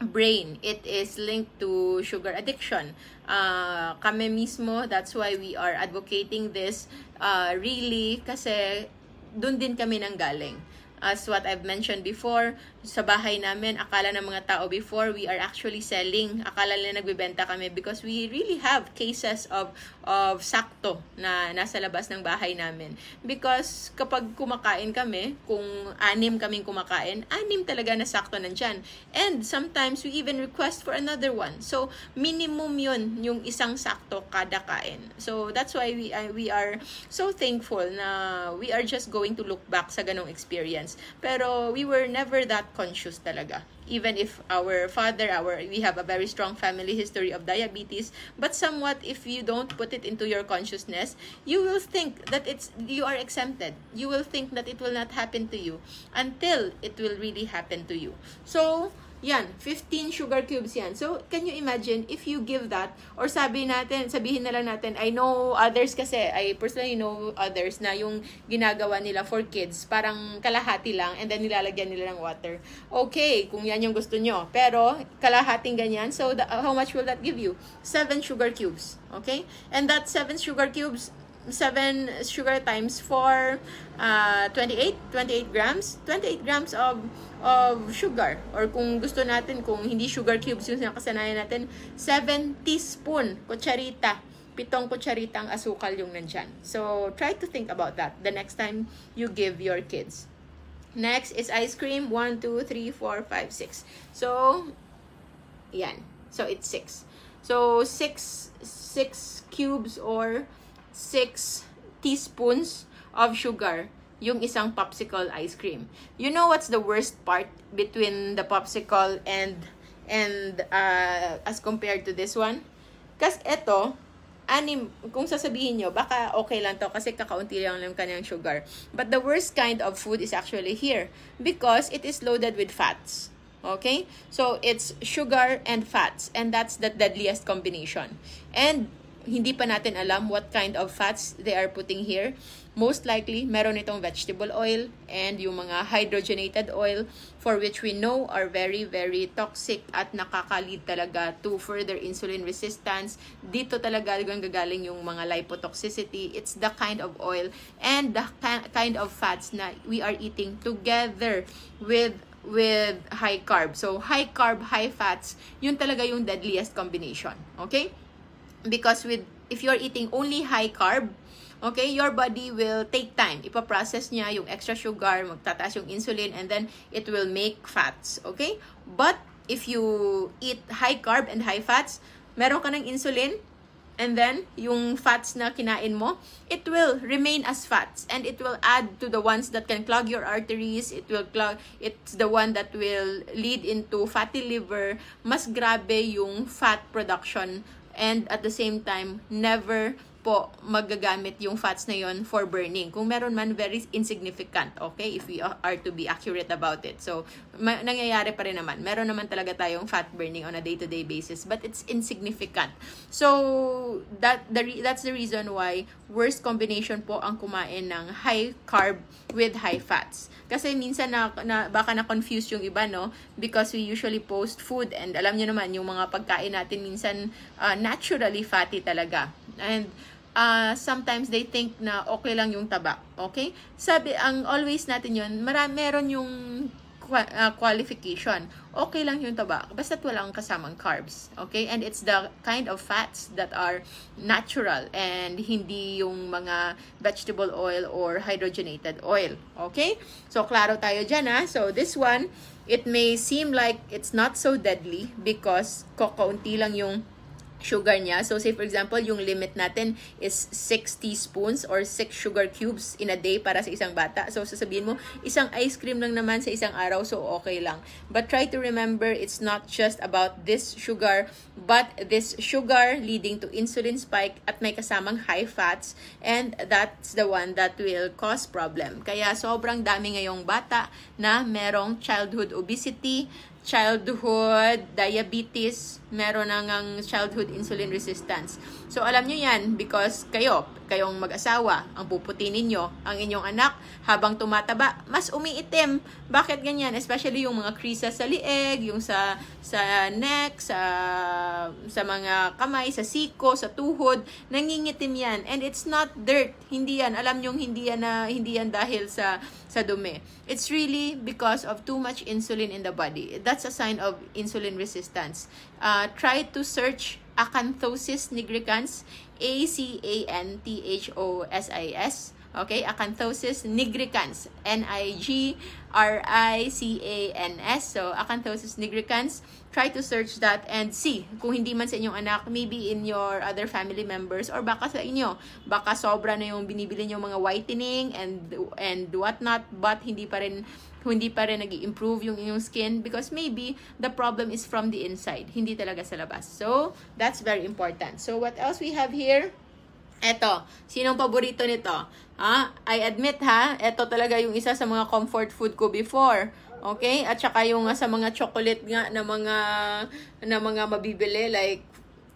brain. It is linked to sugar addiction. Uh, kami mismo, that's why we are advocating this uh, really kasi dun din kami nang galing as what I've mentioned before, sa bahay namin, akala ng mga tao before, we are actually selling. Akala nila nagbebenta kami because we really have cases of of sakto na nasa labas ng bahay namin. Because kapag kumakain kami, kung anim kaming kumakain, anim talaga na sakto nandyan. And sometimes we even request for another one. So, minimum yun, yung isang sakto kada kain. So, that's why we, uh, we are so thankful na we are just going to look back sa ganong experience Pero we were never that conscious talaga. Even if our father, our we have a very strong family history of diabetes, but somewhat if you don't put it into your consciousness, you will think that it's you are exempted. You will think that it will not happen to you until it will really happen to you. So, yan, 15 sugar cubes yan. So, can you imagine if you give that, or sabi natin, sabihin na lang natin, I know others kasi, I personally know others na yung ginagawa nila for kids, parang kalahati lang, and then nilalagyan nila ng water. Okay, kung yan yung gusto nyo. Pero, kalahating ganyan, so the, how much will that give you? 7 sugar cubes. Okay? And that 7 sugar cubes, 7 sugar times 4, uh, 28, 28 grams, 28 grams of, of sugar. Or kung gusto natin, kung hindi sugar cubes yung nakasanayan natin, 7 teaspoon, kutsarita, pitong kutsarita ang asukal yung nandyan. So, try to think about that the next time you give your kids. Next is ice cream. 1, 2, 3, 4, 5, 6. So, yan. So, it's 6. So, 6, 6 cubes or 6 teaspoons of sugar yung isang popsicle ice cream. You know what's the worst part between the popsicle and and uh, as compared to this one? Kasi ito, anim, kung sasabihin nyo, baka okay lang to kasi kakaunti lang yung kanyang sugar. But the worst kind of food is actually here because it is loaded with fats. Okay? So, it's sugar and fats and that's the deadliest combination. And hindi pa natin alam what kind of fats they are putting here. Most likely, meron itong vegetable oil and yung mga hydrogenated oil for which we know are very, very toxic at nakakalid talaga to further insulin resistance. Dito talaga gagaling yung mga lipotoxicity. It's the kind of oil and the kind of fats na we are eating together with with high carb. So, high carb, high fats, yun talaga yung deadliest combination. Okay? Because with, if you're eating only high carb, okay, your body will take time. Ipaprocess niya yung extra sugar, magtataas yung insulin, and then it will make fats. Okay? But, if you eat high carb and high fats, meron ka ng insulin, and then yung fats na kinain mo, it will remain as fats and it will add to the ones that can clog your arteries, it will clog it's the one that will lead into fatty liver, mas grabe yung fat production and at the same time never po magagamit yung fats na yon for burning. Kung meron man, very insignificant, okay? If we are to be accurate about it. So, nangyayari pa rin naman. Meron naman talaga tayong fat burning on a day-to-day basis, but it's insignificant. So, that the that's the reason why worst combination po ang kumain ng high carb with high fats. Kasi minsan na, na baka na-confuse yung iba, no? Because we usually post food and alam niyo naman, yung mga pagkain natin minsan uh, naturally fatty talaga. And uh, sometimes they think na okay lang yung taba. Okay? Sabi, ang always natin yun, marami, meron yung uh, qualification. Okay lang yung taba, basta't walang kasamang carbs. Okay? And it's the kind of fats that are natural and hindi yung mga vegetable oil or hydrogenated oil. Okay? So, klaro tayo dyan ha. So, this one, it may seem like it's not so deadly because kakaunti lang yung sugar niya. So, say for example, yung limit natin is 6 teaspoons or 6 sugar cubes in a day para sa isang bata. So, sasabihin mo, isang ice cream lang naman sa isang araw, so okay lang. But try to remember, it's not just about this sugar, but this sugar leading to insulin spike at may kasamang high fats, and that's the one that will cause problem. Kaya sobrang dami ngayong bata na merong childhood obesity, childhood diabetes, meron na ngang childhood insulin resistance. So, alam nyo yan because kayo, kayong mag-asawa, ang puputi ninyo, ang inyong anak, habang tumataba, mas umiitim. Bakit ganyan? Especially yung mga creases sa lieg, yung sa, sa neck, sa, sa mga kamay, sa siko, sa tuhod, nangingitim yan. And it's not dirt. Hindi yan. Alam nyo, hindi yan, na, hindi yan dahil sa, sa dumi. It's really because of too much insulin in the body. That's a sign of insulin resistance. Uh, try to search acanthosis nigricans, A-C-A-N-T-H-O-S-I-S. Okay, acanthosis nigricans, N-I-G-R-I-C-A-N-S. So, acanthosis nigricans, try to search that and see kung hindi man sa inyong anak, maybe in your other family members or baka sa inyo. Baka sobra na yung binibili nyo mga whitening and and whatnot, but hindi pa rin hindi pa rin nag improve yung inyong skin because maybe the problem is from the inside, hindi talaga sa labas. So, that's very important. So, what else we have here? Eto, sinong paborito nito? Ha? I admit ha, eto talaga yung isa sa mga comfort food ko before. Okay? At saka yung sa mga chocolate nga na mga na mga mabibili like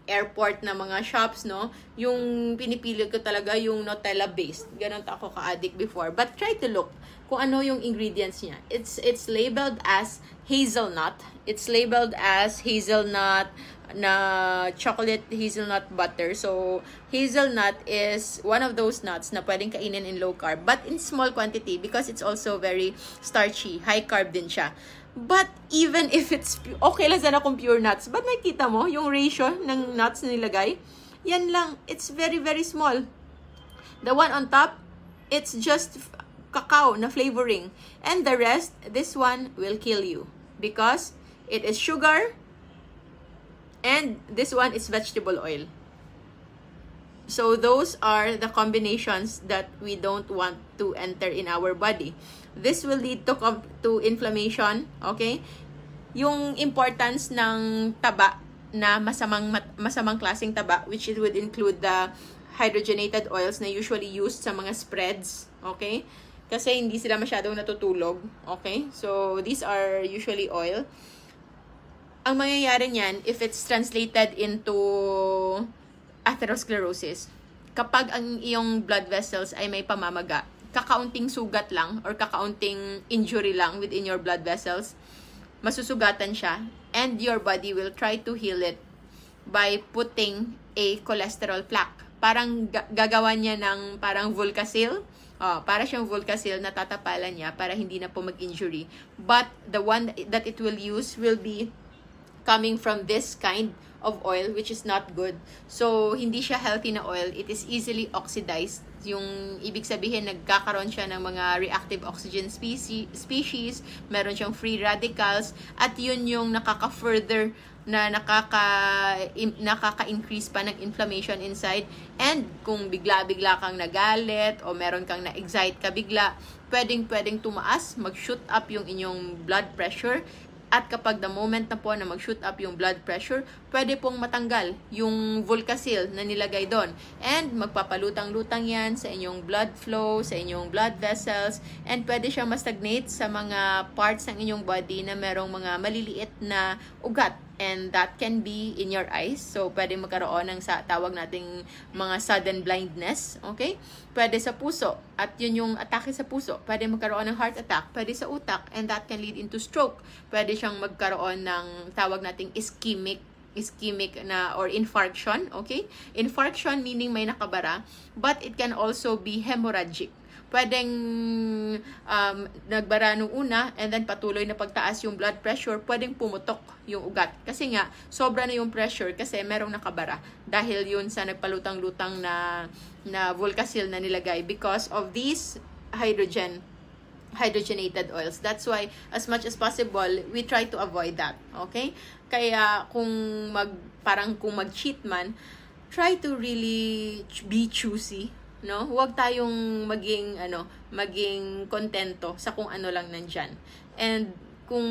airport na mga shops, no? Yung pinipili ko talaga yung Nutella based. Ganon ako ka-addict before. But try to look kung ano yung ingredients niya. It's it's labeled as hazelnut. It's labeled as hazelnut na chocolate hazelnut butter. So, hazelnut is one of those nuts na pwedeng kainin in low carb, but in small quantity because it's also very starchy. High carb din siya. But even if it's, okay lang sana kung pure nuts, but nakita mo yung ratio ng nuts na nilagay? Yan lang. It's very, very small. The one on top, it's just cacao na flavoring. And the rest, this one will kill you. Because it is sugar, and this one is vegetable oil. So those are the combinations that we don't want to enter in our body. This will lead to to inflammation, okay? Yung importance ng taba na masamang masamang klaseng taba which it would include the hydrogenated oils na usually used sa mga spreads, okay? Kasi hindi sila masyadong natutulog, okay? So these are usually oil ang mangyayari niyan, if it's translated into atherosclerosis. Kapag ang iyong blood vessels ay may pamamaga, kakaunting sugat lang or kakaunting injury lang within your blood vessels, masusugatan siya and your body will try to heal it by putting a cholesterol plaque. Parang gagawa niya ng parang Volcasil. Oh, para siyang Volcasil na tatapalan niya para hindi na po mag-injury. But the one that it will use will be coming from this kind of oil which is not good. So, hindi siya healthy na oil. It is easily oxidized. Yung ibig sabihin, nagkakaroon siya ng mga reactive oxygen species, species meron siyang free radicals, at yun yung nakaka-further na nakaka nakaka-increase pa ng inflammation inside and kung bigla-bigla kang nagalit o meron kang na-excite ka bigla, pwedeng-pwedeng tumaas, mag-shoot up yung inyong blood pressure at kapag the moment na po na mag-shoot up yung blood pressure, pwede pong matanggal yung Volcasil na nilagay doon. And magpapalutang-lutang yan sa inyong blood flow, sa inyong blood vessels, and pwede siya ma-stagnate sa mga parts ng inyong body na merong mga maliliit na ugat and that can be in your eyes. So, pwede magkaroon ng sa tawag nating mga sudden blindness, okay? Pwede sa puso, at yun yung atake sa puso. Pwede magkaroon ng heart attack, pwede sa utak, and that can lead into stroke. Pwede siyang magkaroon ng tawag nating ischemic ischemic na or infarction, okay? Infarction meaning may nakabara, but it can also be hemorrhagic pwedeng um, nagbara nung una and then patuloy na pagtaas yung blood pressure, pwedeng pumutok yung ugat. Kasi nga, sobra na yung pressure kasi merong nakabara dahil yun sa nagpalutang-lutang na, na Volcasil na nilagay because of these hydrogen hydrogenated oils. That's why, as much as possible, we try to avoid that. Okay? Kaya, kung mag, parang kung mag-cheat man, try to really be choosy no? Huwag tayong maging ano, maging kontento sa kung ano lang nandiyan. And kung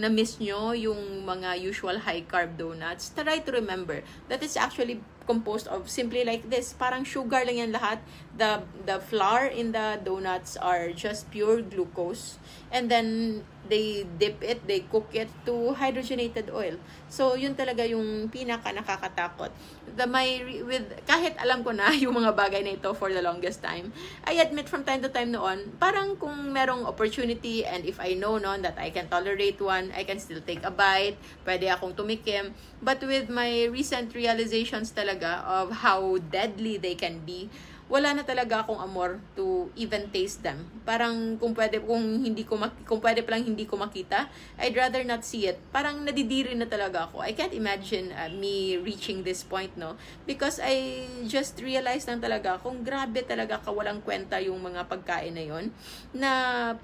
na-miss nyo yung mga usual high carb donuts, try to remember that it's actually composed of simply like this. Parang sugar lang yan lahat. The, the flour in the donuts are just pure glucose. And then, they dip it, they cook it to hydrogenated oil. So, yun talaga yung pinaka nakakatakot. The my, with, kahit alam ko na yung mga bagay na ito for the longest time, I admit from time to time noon, parang kung merong opportunity and if I know noon that I can tolerate one, I can still take a bite, pwede akong tumikim. But with my recent realizations talaga of how deadly they can be, wala na talaga akong amor to even taste them. Parang kung pwede, kung hindi ko, kung pwede palang hindi ko makita, I'd rather not see it. Parang nadidiri na talaga ako. I can't imagine uh, me reaching this point, no? Because I just realized lang talaga kung grabe talaga kawalang kwenta yung mga pagkain na yon na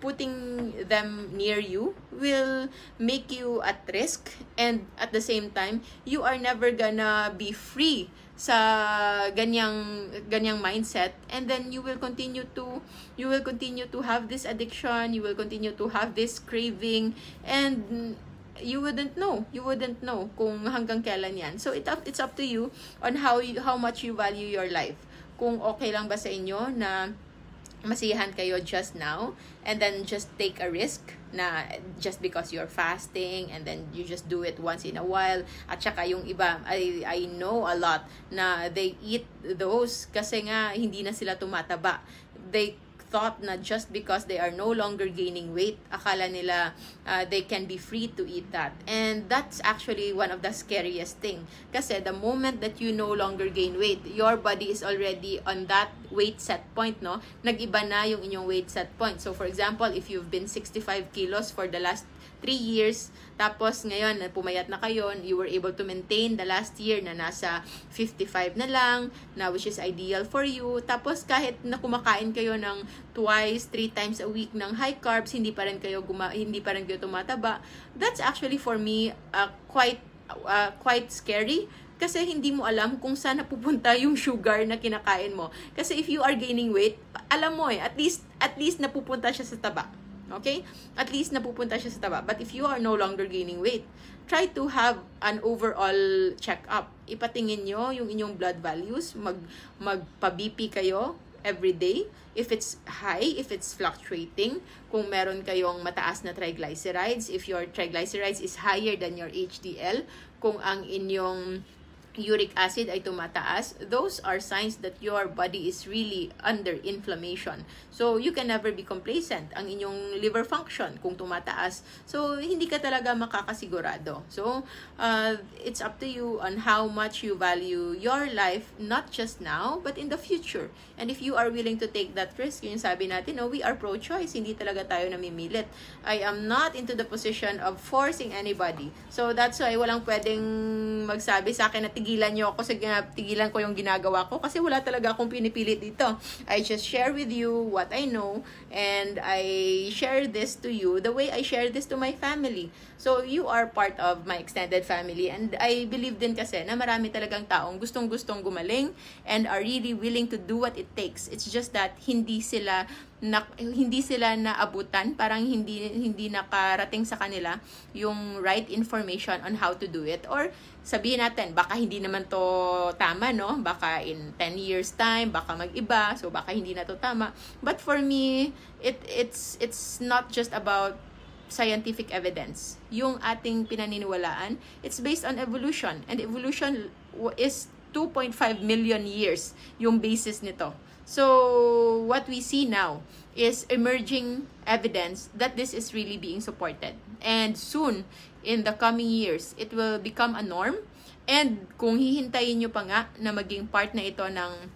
putting them near you will make you at risk and at the same time, you are never gonna be free sa ganyang ganyang mindset. And then you will continue to you will continue to have this addiction you will continue to have this craving and you wouldn't know you wouldn't know kung hanggang kailan yan. So it it's up to you on how you, how much you value your life. Kung okay lang ba sa inyo na masiyahan kayo just now and then just take a risk na just because you're fasting and then you just do it once in a while. At saka yung iba I, I know a lot na they eat those kasi nga hindi na sila tumataba. They thought na just because they are no longer gaining weight, akala nila uh, they can be free to eat that. And that's actually one of the scariest thing. Kasi the moment that you no longer gain weight, your body is already on that weight set point, no? Nag-iba na yung inyong weight set point. So for example, if you've been 65 kilos for the last 3 years, tapos ngayon, pumayat na kayo, you were able to maintain the last year na nasa 55 na lang, na which is ideal for you. Tapos kahit na kumakain kayo ng twice, three times a week ng high carbs, hindi pa rin kayo guma hindi pa rin kayo tumataba. That's actually for me uh, quite uh, quite scary kasi hindi mo alam kung saan napupunta yung sugar na kinakain mo. Kasi if you are gaining weight, alam mo eh, at least at least napupunta siya sa taba. Okay? At least napupunta siya sa taba. But if you are no longer gaining weight, try to have an overall check-up. Ipatingin nyo yung inyong blood values. Mag, magpa-BP kayo every day. If it's high, if it's fluctuating, kung meron kayong mataas na triglycerides, if your triglycerides is higher than your HDL, kung ang inyong uric acid ay tumataas, those are signs that your body is really under inflammation. So, you can never be complacent. Ang inyong liver function, kung tumataas, so, hindi ka talaga makakasigurado. So, uh, it's up to you on how much you value your life, not just now, but in the future. And if you are willing to take that risk, yung sabi natin, no, we are pro-choice, hindi talaga tayo namimilit. I am not into the position of forcing anybody. So, that's why walang pwedeng magsabi sa akin na tigilan nyo ako sa tigilan ko yung ginagawa ko kasi wala talaga akong pinipilit dito. I just share with you what I know and I share this to you the way I share this to my family. So you are part of my extended family and I believe din kasi na marami talagang taong gustong-gustong gumaling and are really willing to do what it takes. It's just that hindi sila na, hindi sila naabutan, parang hindi hindi nakarating sa kanila yung right information on how to do it. Or sabihin natin baka hindi naman to tama no? Baka in 10 years time baka mag-iba so baka hindi na to tama. But for me it it's it's not just about scientific evidence. Yung ating pinaniniwalaan it's based on evolution. And evolution is 2.5 million years yung basis nito So, what we see now is emerging evidence that this is really being supported. And soon, in the coming years, it will become a norm. And kung hihintayin nyo pa nga na maging part na ito ng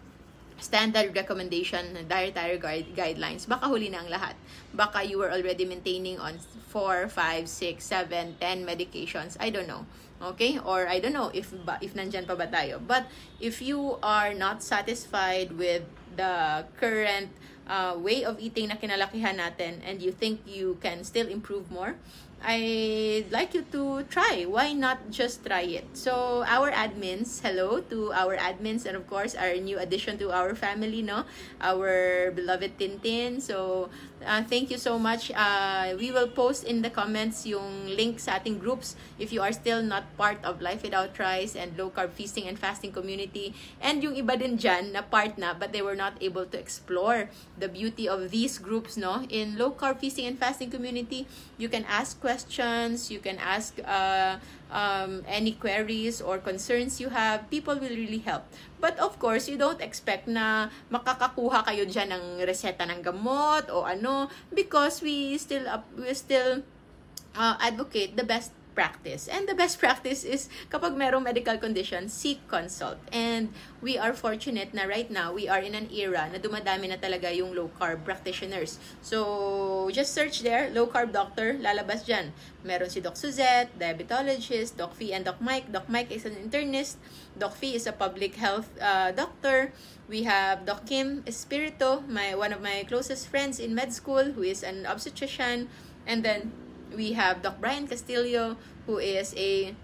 standard recommendation na dietary guide, guidelines, baka huli na ang lahat. Baka you were already maintaining on 4, 5, 6, 7, 10 medications. I don't know. Okay? Or I don't know if if nandyan pa ba tayo. But if you are not satisfied with the current uh, way of eating na kinalakihan natin and you think you can still improve more, I'd like you to try. Why not just try it? So, our admins, hello to our admins and of course our new addition to our family, no? Our beloved Tintin. So, uh, thank you so much. Uh, we will post in the comments yung link sa ating groups if you are still not part of Life Without Rice and Low Carb Feasting and Fasting Community. And yung iba din dyan na part na but they were not able to explore the beauty of these groups, no? In Low Carb Feasting and Fasting Community, you can ask questions you can ask uh, um, any queries or concerns you have. People will really help. But of course, you don't expect na makakakuha kayo dyan ng reseta ng gamot o ano because we still uh, we still uh, advocate the best practice. And the best practice is kapag merong medical condition, seek consult. And we are fortunate na right now, we are in an era na dumadami na talaga yung low carb practitioners. So, just search there, low carb doctor, lalabas dyan. Meron si Doc Suzette, diabetologist, Doc Fee and Doc Mike. Doc Mike is an internist. Doc Fee is a public health uh, doctor. We have Doc Kim Espirito, my one of my closest friends in med school, who is an obstetrician. And then we have Doc Brian Castillo, who is a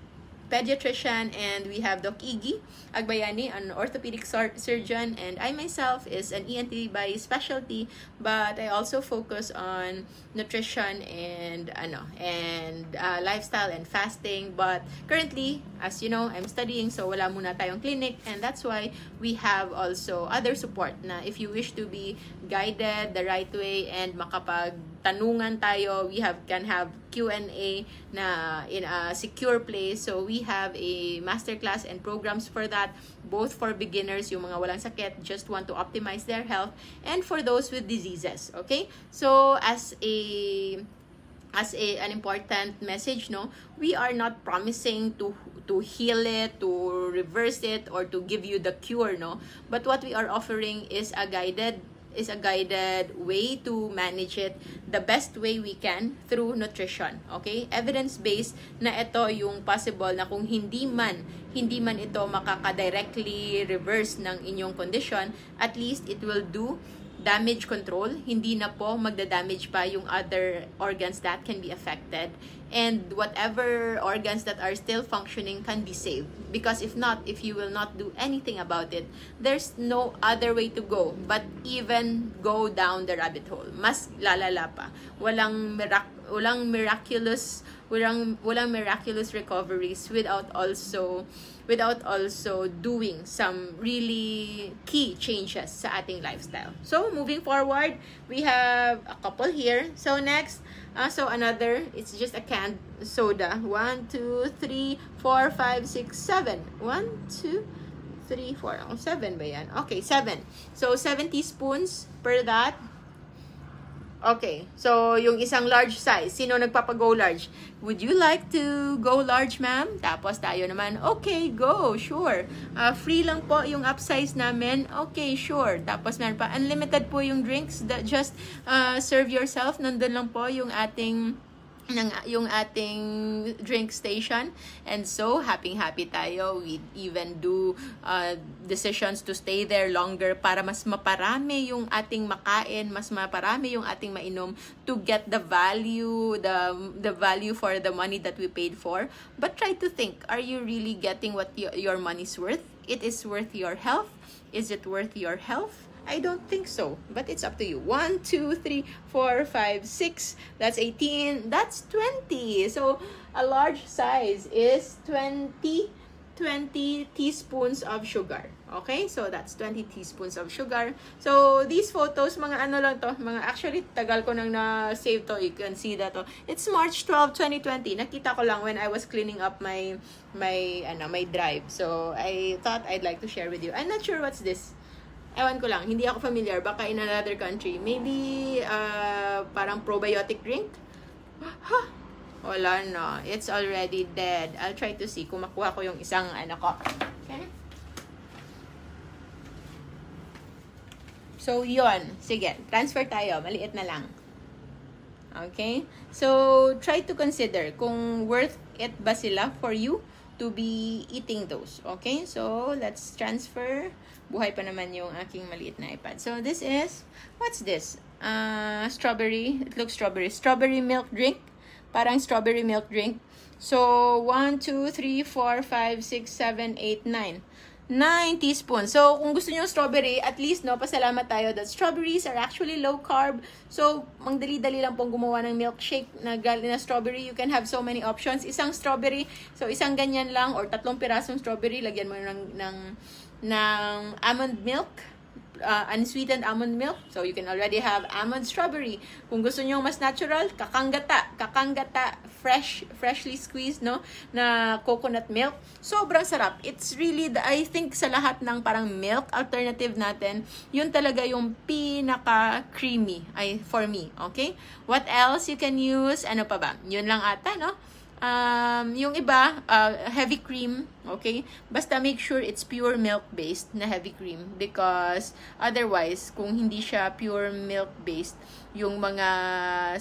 pediatrician, and we have Doc Iggy Agbayani, an orthopedic surgeon, and I myself is an ENT by specialty, but I also focus on nutrition and ano and uh, lifestyle and fasting. But currently, as you know, I'm studying, so wala muna tayong clinic, and that's why we have also other support na if you wish to be guided the right way and makapag tanungan tayo, we have can have Q&A na in a secure place. So we have a masterclass and programs for that both for beginners, yung mga walang sakit, just want to optimize their health and for those with diseases, okay? So as a as a an important message no we are not promising to to heal it to reverse it or to give you the cure no but what we are offering is a guided is a guided way to manage it the best way we can through nutrition. Okay? Evidence-based na ito yung possible na kung hindi man, hindi man ito makaka-directly reverse ng inyong condition, at least it will do damage control, hindi na po magda-damage pa yung other organs that can be affected. And whatever organs that are still functioning can be saved. Because if not, if you will not do anything about it, there's no other way to go but even go down the rabbit hole. Mas lalala pa. Walang mirac walang miraculous walang walang miraculous recoveries without also without also doing some really key changes sa ating lifestyle. So, moving forward, we have a couple here. So, next, uh, so another, it's just a canned soda. One, two, three, four, five, six, seven. One, two, three, four. Oh, seven ba yan? Okay, seven. So, 7 teaspoons per that. Okay, so yung isang large size, sino nagpapag-go large? Would you like to go large, ma'am? Tapos tayo naman, okay, go, sure. Uh, free lang po yung upsize namin. Okay, sure. Tapos meron pa, unlimited po yung drinks. That just uh, serve yourself. Nandun lang po yung ating ng yung ating drink station. And so happy happy tayo. We even do uh, decisions to stay there longer para mas maparami yung ating makain mas maparami yung ating mainom to get the value the the value for the money that we paid for. But try to think are you really getting what your money's worth? It is worth your health? Is it worth your health I don't think so, but it's up to you. 1, 2, 3, 4, 5, 6. That's 18. That's 20. So, a large size is 20, 20 teaspoons of sugar. Okay? So, that's 20 teaspoons of sugar. So, these photos, mga ano lang to, mga actually, tagal ko nang na-save to. You can see that to. It's March 12, 2020. Nakita ko lang when I was cleaning up my, my, ano, my drive. So, I thought I'd like to share with you. I'm not sure what's this. Ewan ko lang, hindi ako familiar. Baka in another country. Maybe, uh, parang probiotic drink? Ha! Wala na. It's already dead. I'll try to see kung makuha ko yung isang ano ko. Okay? So, yon Sige, transfer tayo. Maliit na lang. Okay? So, try to consider kung worth it ba sila for you to be eating those. Okay? So, let's transfer buhay pa naman yung aking maliit na iPad. So, this is, what's this? Uh, strawberry. It looks strawberry. Strawberry milk drink. Parang strawberry milk drink. So, 1, 2, 3, 4, 5, 6, 7, 8, 9. 9 teaspoons. So, kung gusto niyo strawberry, at least, no, pasalamat tayo that strawberries are actually low carb. So, mangdali-dali lang pong gumawa ng milkshake na galing na strawberry. You can have so many options. Isang strawberry, so isang ganyan lang, or tatlong pirasong strawberry, lagyan mo ng, ng ng almond milk, uh, unsweetened almond milk. So, you can already have almond strawberry. Kung gusto niyo mas natural, kakanggata. Kakanggata, fresh, freshly squeezed, no? Na coconut milk. Sobrang sarap. It's really, the, I think sa lahat ng parang milk alternative natin, yun talaga yung pinaka-creamy ay, for me. Okay? What else you can use? Ano pa ba? Yun lang ata, no? Um, yung iba, uh, heavy cream, okay? Basta make sure it's pure milk-based na heavy cream because otherwise, kung hindi siya pure milk-based, yung mga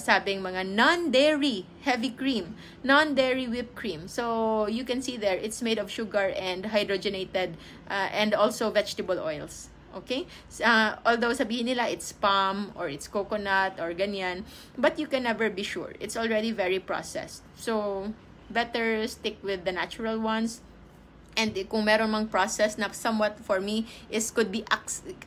sabing mga non-dairy heavy cream, non-dairy whipped cream. So, you can see there, it's made of sugar and hydrogenated uh, and also vegetable oils. Okay? Uh, although sabihin nila it's palm or it's coconut or ganyan, but you can never be sure. It's already very processed. So, better stick with the natural ones. And kung meron mang process na somewhat for me is could be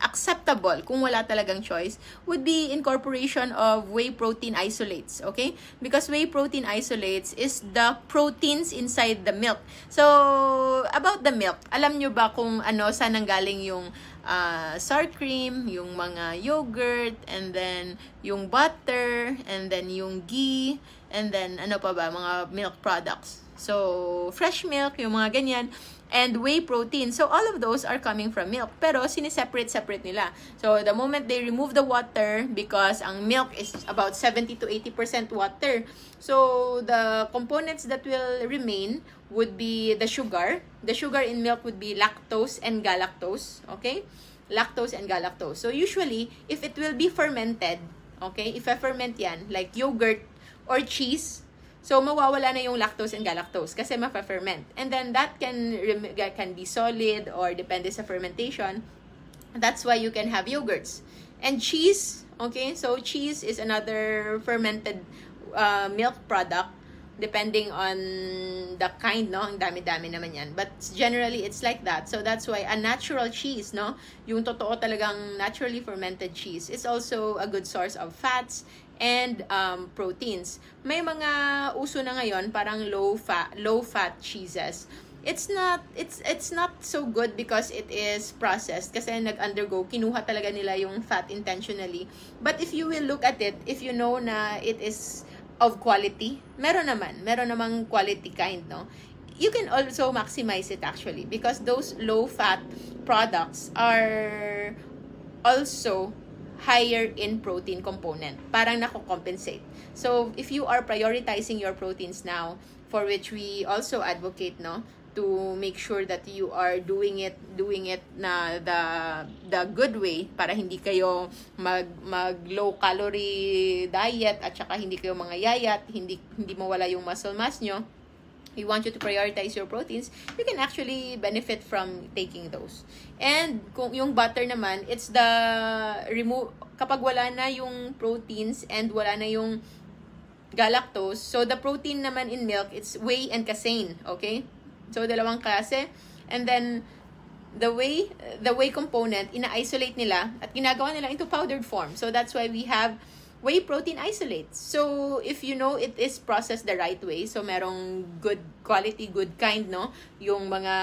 acceptable kung wala talagang choice would be incorporation of whey protein isolates, okay? Because whey protein isolates is the proteins inside the milk. So, about the milk, alam nyo ba kung ano saan nanggaling yung uh, sour cream, yung mga yogurt, and then yung butter, and then yung ghee, and then ano pa ba, mga milk products. So, fresh milk, yung mga ganyan, and whey protein. So, all of those are coming from milk. Pero, siniseparate-separate nila. So, the moment they remove the water, because ang milk is about 70 to 80% water. So, the components that will remain would be the sugar. The sugar in milk would be lactose and galactose. Okay? Lactose and galactose. So, usually, if it will be fermented, okay, if I ferment yan, like yogurt or cheese, So, mawawala na yung lactose and galactose kasi ma-ferment. And then, that can, can be solid or depende sa fermentation. That's why you can have yogurts. And cheese, okay? So, cheese is another fermented uh, milk product depending on the kind, no? Ang dami-dami naman yan. But generally, it's like that. So, that's why a natural cheese, no? Yung totoo talagang naturally fermented cheese is also a good source of fats and um, proteins. May mga uso na ngayon parang low fat low fat cheeses. It's not it's it's not so good because it is processed kasi nag-undergo kinuha talaga nila yung fat intentionally. But if you will look at it, if you know na it is of quality, meron naman, meron namang quality kind, no? You can also maximize it actually because those low fat products are also higher in protein component. Parang nako-compensate. So, if you are prioritizing your proteins now, for which we also advocate, no, to make sure that you are doing it doing it na the the good way para hindi kayo mag mag low calorie diet at saka hindi kayo mga yayat, hindi hindi mawala yung muscle mass nyo we want you to prioritize your proteins, you can actually benefit from taking those. And kung yung butter naman, it's the remove kapag wala na yung proteins and wala na yung galactose. So the protein naman in milk, it's whey and casein, okay? So dalawang klase. And then the whey, the whey component, ina-isolate nila at ginagawa nila into powdered form. So that's why we have whey protein isolates. So, if you know it is processed the right way, so merong good quality, good kind, no? Yung mga,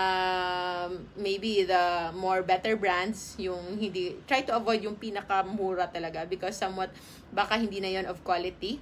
maybe the more better brands, yung hindi, try to avoid yung pinakamura talaga because somewhat, baka hindi na yon of quality.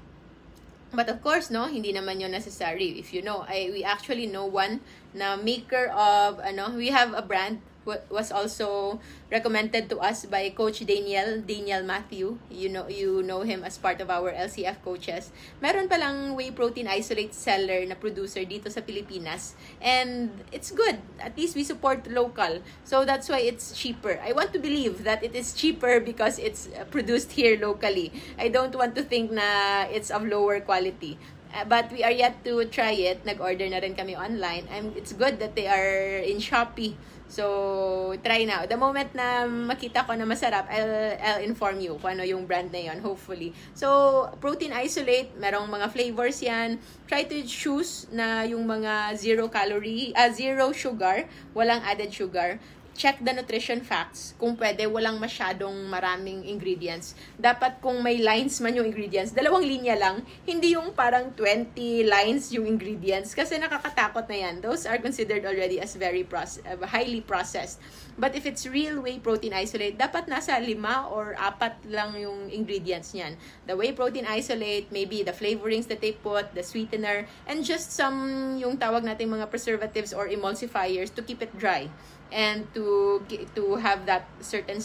But of course, no, hindi naman yon necessary. If you know, I, we actually know one na maker of, ano, we have a brand was also recommended to us by Coach Daniel, Daniel Matthew. You know, you know him as part of our LCF coaches. Meron palang whey protein isolate seller na producer dito sa Pilipinas. And it's good. At least we support local. So that's why it's cheaper. I want to believe that it is cheaper because it's produced here locally. I don't want to think na it's of lower quality. Uh, but we are yet to try it. Nag-order na rin kami online. And it's good that they are in Shopee. So, try now. The moment na makita ko na masarap, I'll, I'll inform you kung ano yung brand na yon hopefully. So, protein isolate, merong mga flavors yan. Try to choose na yung mga zero calorie, uh, zero sugar, walang added sugar check the nutrition facts. Kung pwede, walang masyadong maraming ingredients. Dapat kung may lines man yung ingredients, dalawang linya lang, hindi yung parang 20 lines yung ingredients kasi nakakatakot na yan. Those are considered already as very proce- uh, highly processed. But if it's real whey protein isolate, dapat nasa lima or apat lang yung ingredients niyan. The whey protein isolate, maybe the flavorings that they put, the sweetener, and just some yung tawag nating mga preservatives or emulsifiers to keep it dry and to to have that certain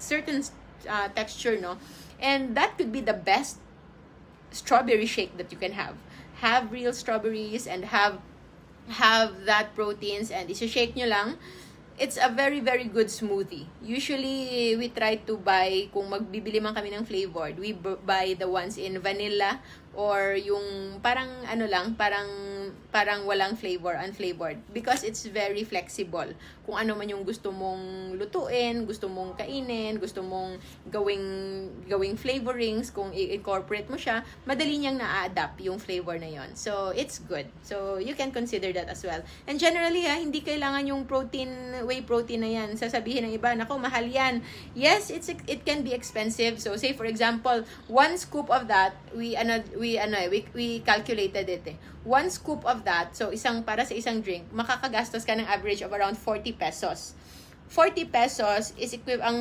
certain uh, texture no? And that could be the best strawberry shake that you can have. Have real strawberries and have have that proteins and isa-shake nyo lang it's a very very good smoothie. Usually we try to buy kung magbibili man kami ng flavored, we buy the ones in vanilla or yung parang ano lang, parang parang walang flavor, unflavored because it's very flexible. Kung ano man yung gusto mong lutuin, gusto mong kainin, gusto mong gawing gawing flavorings, kung i-incorporate mo siya, madali niyang na-adapt yung flavor na yon. So it's good. So you can consider that as well. And generally ha, hindi kailangan yung protein whey protein na yan. Sasabihin ng iba, nako mahal yan. Yes, it's it can be expensive. So say for example, one scoop of that, we ano we ano we, we calculated it eh. One scoop of that, so isang para sa isang drink, makakagastos ka ng average of around 40 pesos. 40 pesos is equip ang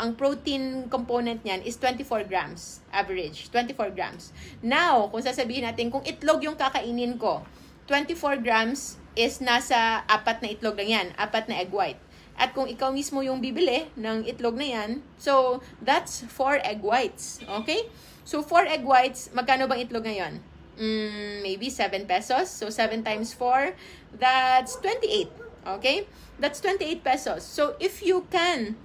ang protein component niyan is 24 grams average 24 grams now kung sasabihin natin kung itlog yung kakainin ko 24 grams is nasa apat na itlog lang yan apat na egg white at kung ikaw mismo yung bibili ng itlog na yan so that's 4 egg whites okay So, 4 egg whites, magkano bang itlog ngayon? Mm, maybe 7 pesos. So, 7 times 4, that's 28. Okay? That's 28 pesos. So, if you can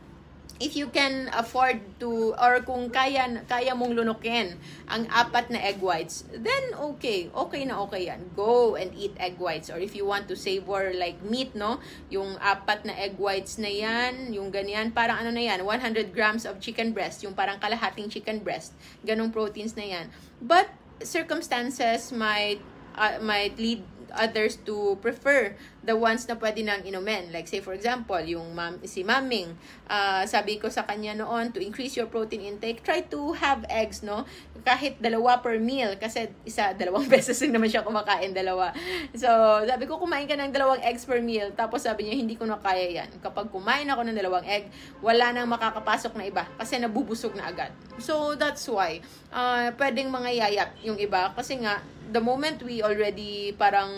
if you can afford to or kung kaya kaya mong lunukin ang apat na egg whites then okay okay na okay yan. Go and eat egg whites. Or if you want to savor like meat no? Yung apat na egg whites na yan yung ganyan parang ano na yan 100 grams of chicken breast yung parang kalahating chicken breast ganong proteins na yan. But circumstances might uh, might lead others to prefer the ones na pwede nang inumin. Like say for example, yung mam, si Maming, uh, sabi ko sa kanya noon, to increase your protein intake, try to have eggs, no? Kahit dalawa per meal. Kasi isa, dalawang beses lang naman siya kumakain, dalawa. So, sabi ko, kumain ka ng dalawang eggs per meal. Tapos sabi niya, hindi ko na kaya yan. Kapag kumain ako ng dalawang egg, wala nang makakapasok na iba. Kasi nabubusog na agad. So, that's why. Uh, pwedeng mga yayat yung iba. Kasi nga, the moment we already parang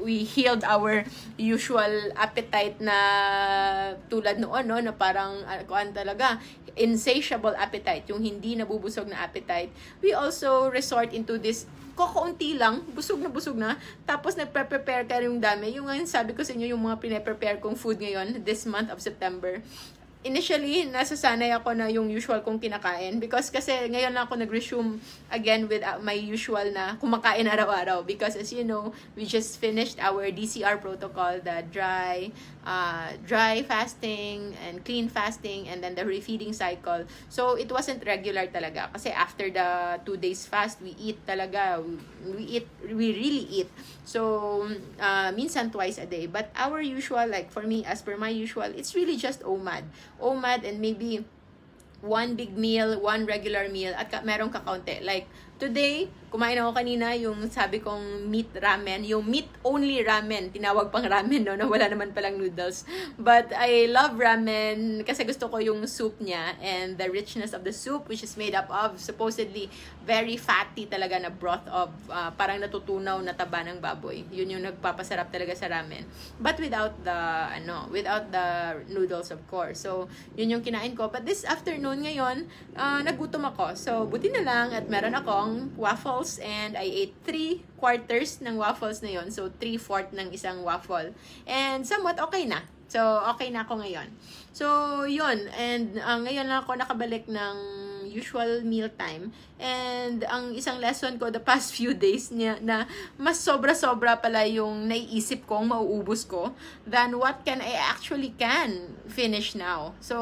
we healed our usual appetite na tulad noon no na parang uh, kuan talaga insatiable appetite yung hindi nabubusog na appetite we also resort into this kakaunti lang, busog na busog na, tapos nagpe-prepare ka yung dami. Yung ngayon sabi ko sa inyo, yung mga pine-prepare kong food ngayon, this month of September, initially, nasasanay ako na yung usual kong kinakain. Because kasi ngayon lang ako nag-resume again with uh, my usual na kumakain araw-araw. Because as you know, we just finished our DCR protocol, the dry, uh, dry fasting and clean fasting and then the refeeding cycle. So, it wasn't regular talaga. Kasi after the two days fast, we eat talaga. We eat, we really eat. So, uh, minsan twice a day. But our usual, like for me, as per my usual, it's really just OMAD. OMAD and maybe one big meal, one regular meal, at ka, merong kakaunti. Like, today, kumain ako kanina yung sabi kong meat ramen, yung meat only ramen, tinawag pang ramen no, na wala naman palang noodles. But I love ramen kasi gusto ko yung soup niya and the richness of the soup which is made up of supposedly very fatty talaga na broth of uh, parang natutunaw na taba ng baboy. Yun yung nagpapasarap talaga sa ramen. But without the ano, without the noodles of course. So, yun yung kinain ko. But this afternoon ngayon, uh, nagutom ako. So, buti na lang at meron akong waffles waffles and I ate 3 quarters ng waffles na yon So, 3-4 ng isang waffle. And somewhat okay na. So, okay na ako ngayon. So, yun. And uh, ngayon lang ako nakabalik ng usual meal time. And ang isang lesson ko the past few days niya na mas sobra-sobra pala yung naiisip kong mauubos ko than what can I actually can finish now. So,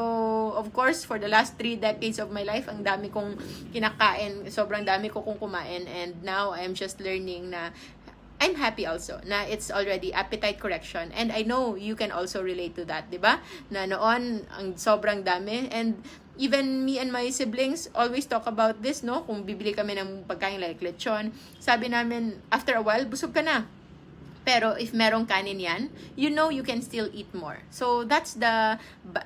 of course, for the last three decades of my life, ang dami kong kinakain, sobrang dami ko kong kumain. And now, I'm just learning na I'm happy also na it's already appetite correction and I know you can also relate to that, 'di ba? Na noon ang sobrang dami and even me and my siblings always talk about this, no? Kung bibili kami ng pagkain like lechon, sabi namin after a while busog ka na. Pero if merong kanin yan, you know you can still eat more. So that's the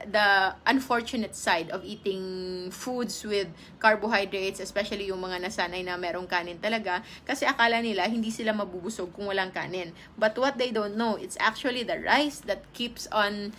the unfortunate side of eating foods with carbohydrates, especially yung mga nasanay na merong kanin talaga. Kasi akala nila hindi sila mabubusog kung walang kanin. But what they don't know, it's actually the rice that keeps on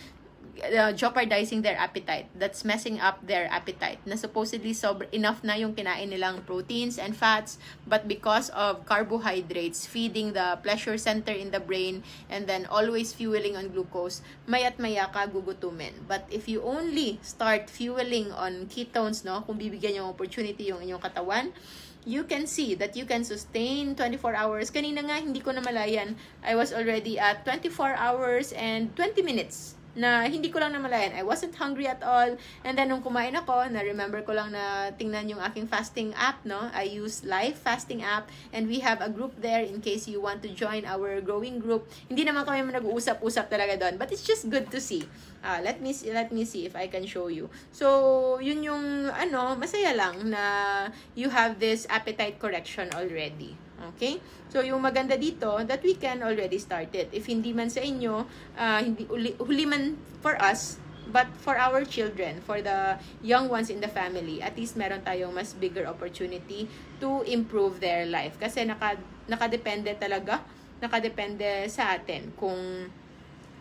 uh, jeopardizing their appetite. That's messing up their appetite. Na supposedly sober enough na yung kinain nilang proteins and fats, but because of carbohydrates feeding the pleasure center in the brain and then always fueling on glucose, mayat maya ka gugutumin. But if you only start fueling on ketones, no, kung bibigyan yung opportunity yung inyong katawan, you can see that you can sustain 24 hours. Kanina nga, hindi ko na malayan. I was already at 24 hours and 20 minutes na hindi ko lang namalayan. I wasn't hungry at all. And then, nung kumain ako, na-remember ko lang na tingnan yung aking fasting app, no? I use Life Fasting app and we have a group there in case you want to join our growing group. Hindi naman kami nag-uusap-usap talaga doon, but it's just good to see. Uh, let me let me see if I can show you. So, yun yung ano, masaya lang na you have this appetite correction already. Okay? So, yung maganda dito, that we can already start it. If hindi man sa inyo, uh, hindi, uli, huli man for us, but for our children, for the young ones in the family, at least meron tayong mas bigger opportunity to improve their life. Kasi naka, nakadepende talaga, nakadepende sa atin kung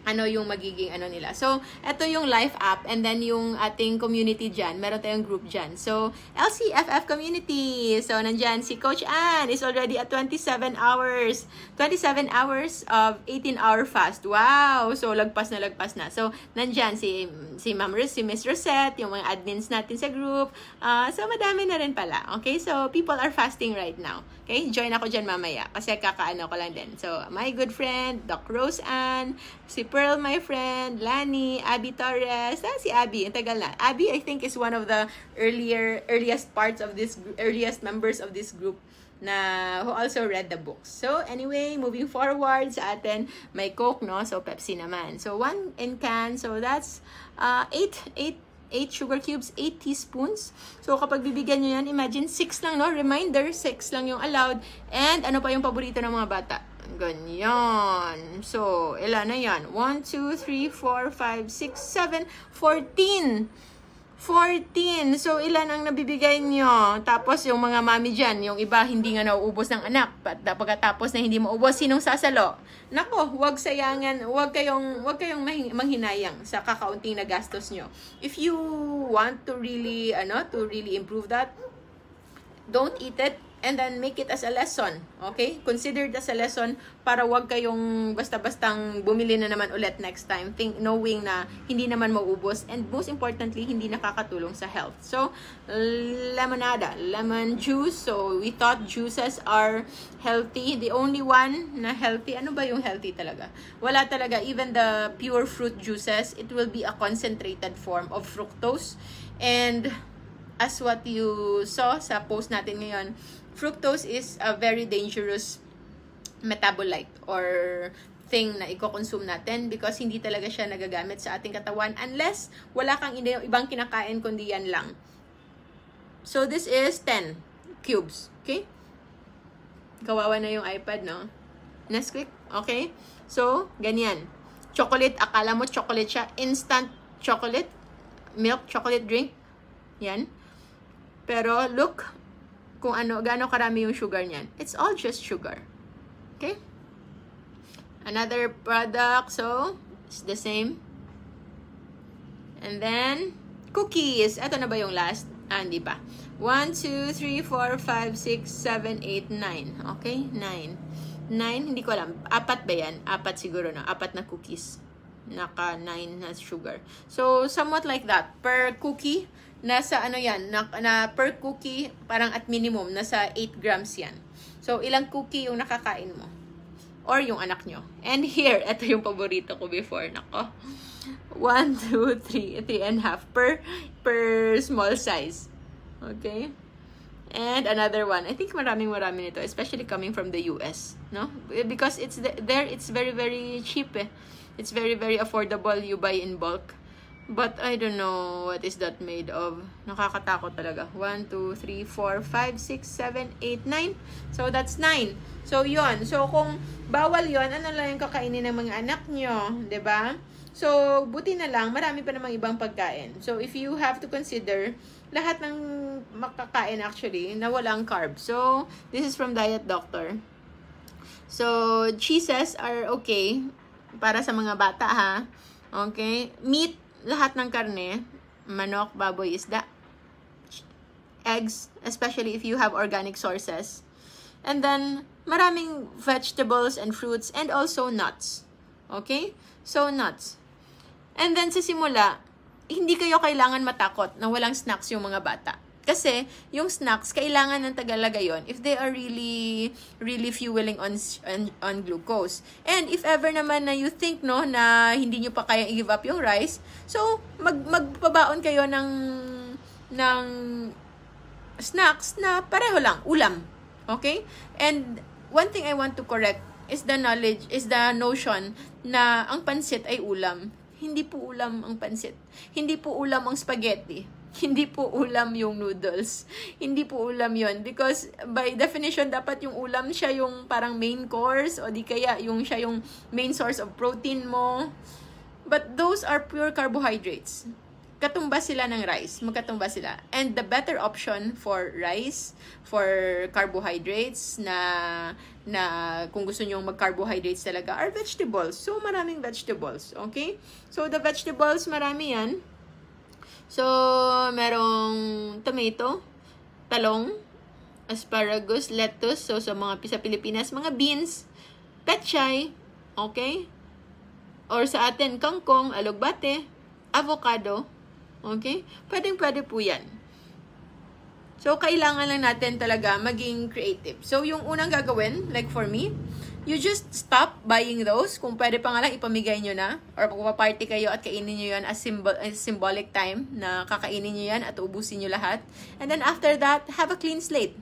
ano yung magiging ano nila. So, ito yung life app and then yung ating community dyan. Meron tayong group dyan. So, LCFF community. So, nandyan si Coach Ann is already at 27 hours. 27 hours of 18-hour fast. Wow! So, lagpas na lagpas na. So, nandyan si, si Ma'am Riz, si Miss Rosette, yung mga admins natin sa group. Uh, so, madami na rin pala. Okay? So, people are fasting right now. Okay? Join ako dyan mamaya kasi kakaano ko lang din. So, my good friend, Doc Rose Ann, si Pearl, my friend, Lani, Abby Torres. Ah, si Abby, ang tagal na. Abby, I think, is one of the earlier, earliest parts of this, earliest members of this group. na who also read the books. So, anyway, moving forward sa atin, may Coke, no? So, Pepsi naman. So, one in can. So, that's uh, 8, 8 8 sugar cubes, 8 teaspoons. So, kapag bibigyan nyo yan, imagine 6 lang, no? Reminder, 6 lang yung allowed. And ano pa yung paborito ng mga bata? Ganyan. So, ilan na yan? 1, 2, 3, 4, 5, 6, 7, 14. 14. So, ilan ang nabibigay nyo? Tapos, yung mga mami dyan, yung iba hindi nga nauubos ng anak. But pagkatapos na hindi maubos, sinong sasalo? Nako, wag sayangan, wag kayong, wag kayong manghinayang sa kakaunting na gastos nyo. If you want to really, ano, to really improve that, don't eat it and then make it as a lesson. Okay? Consider it as a lesson para wag kayong basta-bastang bumili na naman ulit next time, think, knowing na hindi naman maubos and most importantly, hindi nakakatulong sa health. So, lemonada, lemon juice. So, we thought juices are healthy. The only one na healthy, ano ba yung healthy talaga? Wala talaga. Even the pure fruit juices, it will be a concentrated form of fructose. And as what you saw sa post natin ngayon, fructose is a very dangerous metabolite or thing na i-consume natin because hindi talaga siya nagagamit sa ating katawan unless wala kang ibang kinakain kundi yan lang. So, this is 10 cubes. Okay? Kawawa na yung iPad, no? Nesquik. Okay? So, ganyan. Chocolate. Akala mo chocolate siya. Instant chocolate. Milk chocolate drink. Yan. Pero, look, kung ano, gaano karami yung sugar niyan. It's all just sugar. Okay? Another product, so, it's the same. And then, cookies. Ito na ba yung last? Ah, hindi pa. 1, 2, 3, 4, 5, 6, 7, 8, 9. Okay? 9. 9, hindi ko alam. Apat ba yan? Apat siguro na. Apat na cookies. Naka 9 na sugar. So, somewhat like that. Per cookie, nasa ano yan, na, na per cookie, parang at minimum, nasa 8 grams yan. So, ilang cookie yung nakakain mo? Or yung anak nyo. And here, ito yung paborito ko before. Nako. 1, 2, 3, 3 and half per, per small size. Okay? And another one. I think maraming marami nito, especially coming from the US, no? Because it's the, there it's very very cheap eh. It's very very affordable you buy in bulk. But I don't know what is that made of. Nakakatakot talaga. 1, 2, 3, 4, 5, 6, 7, 8, 9. So that's 9. So yon So kung bawal yon ano lang yung kakainin ng mga anak nyo? ba diba? So buti na lang, marami pa namang ibang pagkain. So if you have to consider, lahat ng makakain actually na walang carbs. So this is from Diet Doctor. So cheeses are okay para sa mga bata ha. Okay? Meat lahat ng karne, manok, baboy, isda, eggs, especially if you have organic sources. And then, maraming vegetables and fruits and also nuts. Okay? So, nuts. And then, sa simula, hindi kayo kailangan matakot na walang snacks yung mga bata. Kasi, yung snacks, kailangan ng tagalaga yon if they are really, really fueling on, on, on glucose. And if ever naman na you think, no, na hindi nyo pa kaya i-give up yung rice, so, mag, magpabaon kayo ng, ng snacks na pareho lang, ulam. Okay? And, one thing I want to correct is the knowledge, is the notion na ang pansit ay ulam. Hindi po ulam ang pansit. Hindi po ulam ang spaghetti hindi po ulam yung noodles. Hindi po ulam yon Because by definition, dapat yung ulam siya yung parang main course o di kaya yung siya yung main source of protein mo. But those are pure carbohydrates. Katumba sila ng rice. Magkatumba sila. And the better option for rice, for carbohydrates na na kung gusto niyo mag-carbohydrates talaga are vegetables. So, maraming vegetables. Okay? So, the vegetables, marami yan So, merong tomato, talong, asparagus, lettuce. So, sa mga sa Pilipinas, mga beans, petchay, okay? Or sa atin, kangkong, alugbate, avocado, okay? Pwedeng pwede po yan. So, kailangan lang natin talaga maging creative. So, yung unang gagawin, like for me, you just stop buying those. Kung pwede pa nga lang, ipamigay nyo na. Or kung party kayo at kainin nyo yan as, symbol, as symbolic time na kakainin nyo yan at ubusin nyo lahat. And then after that, have a clean slate.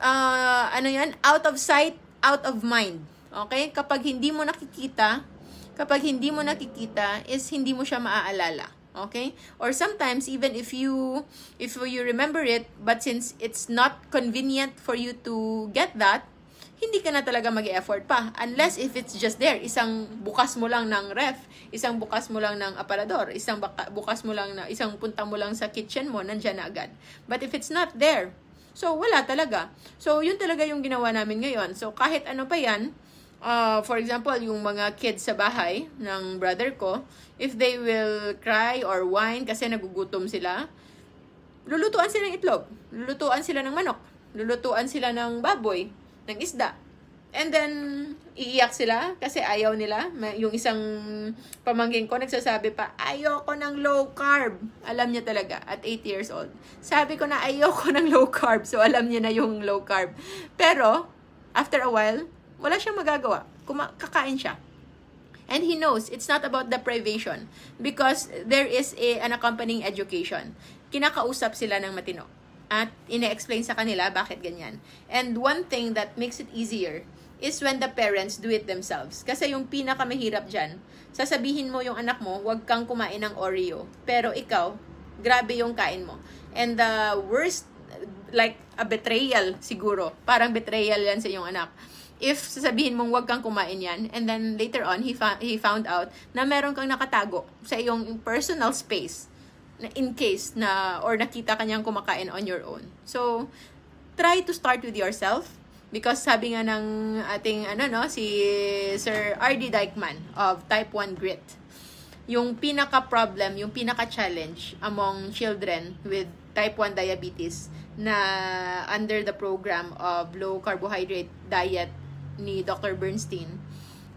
uh, ano yan, out of sight, out of mind. Okay? Kapag hindi mo nakikita, kapag hindi mo nakikita, is hindi mo siya maaalala. Okay? Or sometimes, even if you, if you remember it, but since it's not convenient for you to get that, hindi ka na talaga mag-effort pa. Unless if it's just there, isang bukas mo lang ng ref, isang bukas mo lang ng aparador, isang baka, bukas mo lang na, isang punta mo lang sa kitchen mo, nandyan na agad. But if it's not there, so wala talaga. So yun talaga yung ginawa namin ngayon. So kahit ano pa yan, uh, for example, yung mga kids sa bahay ng brother ko, if they will cry or whine kasi nagugutom sila, lulutuan sila ng itlog, lulutuan sila ng manok, lulutuan sila ng baboy, ng isda. And then, iiyak sila kasi ayaw nila. Yung isang pamangking ko nagsasabi pa, ayoko ng low carb. Alam niya talaga, at 8 years old. Sabi ko na ayoko ng low carb. So, alam niya na yung low carb. Pero, after a while, wala siyang magagawa. Kuma- kakain siya. And he knows it's not about deprivation because there is a, an accompanying education. Kinakausap sila ng matino at ine-explain sa kanila bakit ganyan. And one thing that makes it easier is when the parents do it themselves. Kasi yung pinakamahirap dyan, sasabihin mo yung anak mo, huwag kang kumain ng Oreo. Pero ikaw, grabe yung kain mo. And the worst, like a betrayal siguro. Parang betrayal yan sa iyong anak. If sasabihin mong huwag kang kumain yan, and then later on, he, fa- he found out na meron kang nakatago sa iyong personal space in case na or nakita kanyang kumakain on your own. So, try to start with yourself because sabi nga ng ating ano no si Sir RD Dykman of Type 1 Grit. Yung pinaka problem, yung pinaka challenge among children with type 1 diabetes na under the program of low carbohydrate diet ni Dr. Bernstein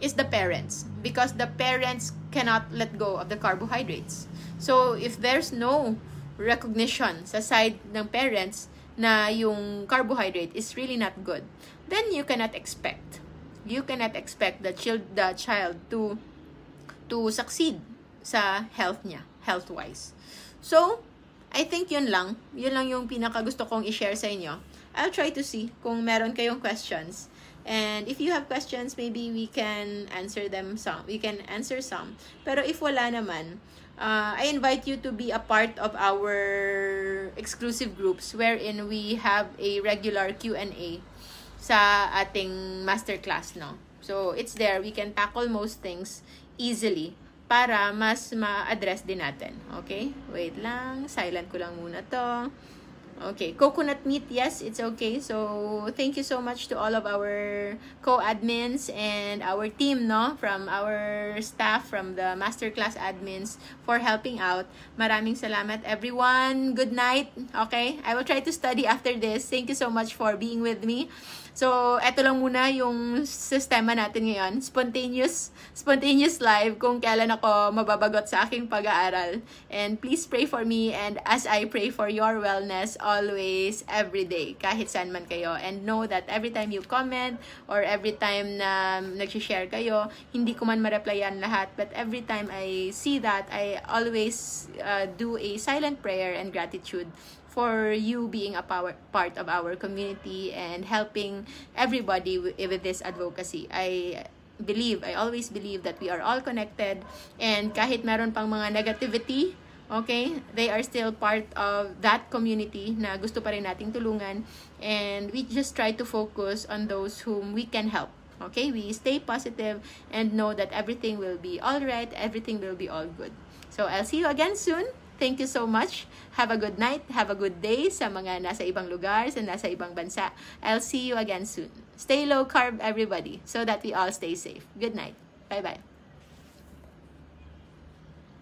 is the parents because the parents cannot let go of the carbohydrates. So, if there's no recognition sa side ng parents na yung carbohydrate is really not good, then you cannot expect. You cannot expect the child, the child to to succeed sa health niya, health-wise. So, I think yun lang. Yun lang yung pinaka gusto kong i-share sa inyo. I'll try to see kung meron kayong questions. And if you have questions, maybe we can answer them some. We can answer some. Pero if wala naman, uh, I invite you to be a part of our exclusive groups wherein we have a regular Q&A sa ating masterclass, no? So, it's there. We can tackle most things easily para mas ma-address din natin. Okay? Wait lang. Silent ko lang muna to. Okay, coconut meat, yes, it's okay. So, thank you so much to all of our co-admins and our team, no? From our staff, from the masterclass admins for helping out. Maraming salamat, everyone. Good night, okay? I will try to study after this. Thank you so much for being with me. So, eto lang muna yung sistema natin ngayon. Spontaneous, spontaneous live kung kailan ako mababagot sa aking pag-aaral. And please pray for me and as I pray for your wellness always, every day, kahit saan man kayo. And know that every time you comment or every time na nag-share kayo, hindi ko man ma-replyan lahat. But every time I see that, I always uh, do a silent prayer and gratitude for you being a power, part of our community and helping everybody with, with this advocacy. I believe, I always believe that we are all connected and kahit meron pang mga negativity, okay, they are still part of that community na gusto pa rin nating tulungan and we just try to focus on those whom we can help. Okay, we stay positive and know that everything will be all right, everything will be all good. So I'll see you again soon. Thank you so much. Have a good night. Have a good day sa mga nasa ibang lugar, sa nasa ibang bansa. I'll see you again soon. Stay low carb, everybody, so that we all stay safe. Good night. Bye-bye.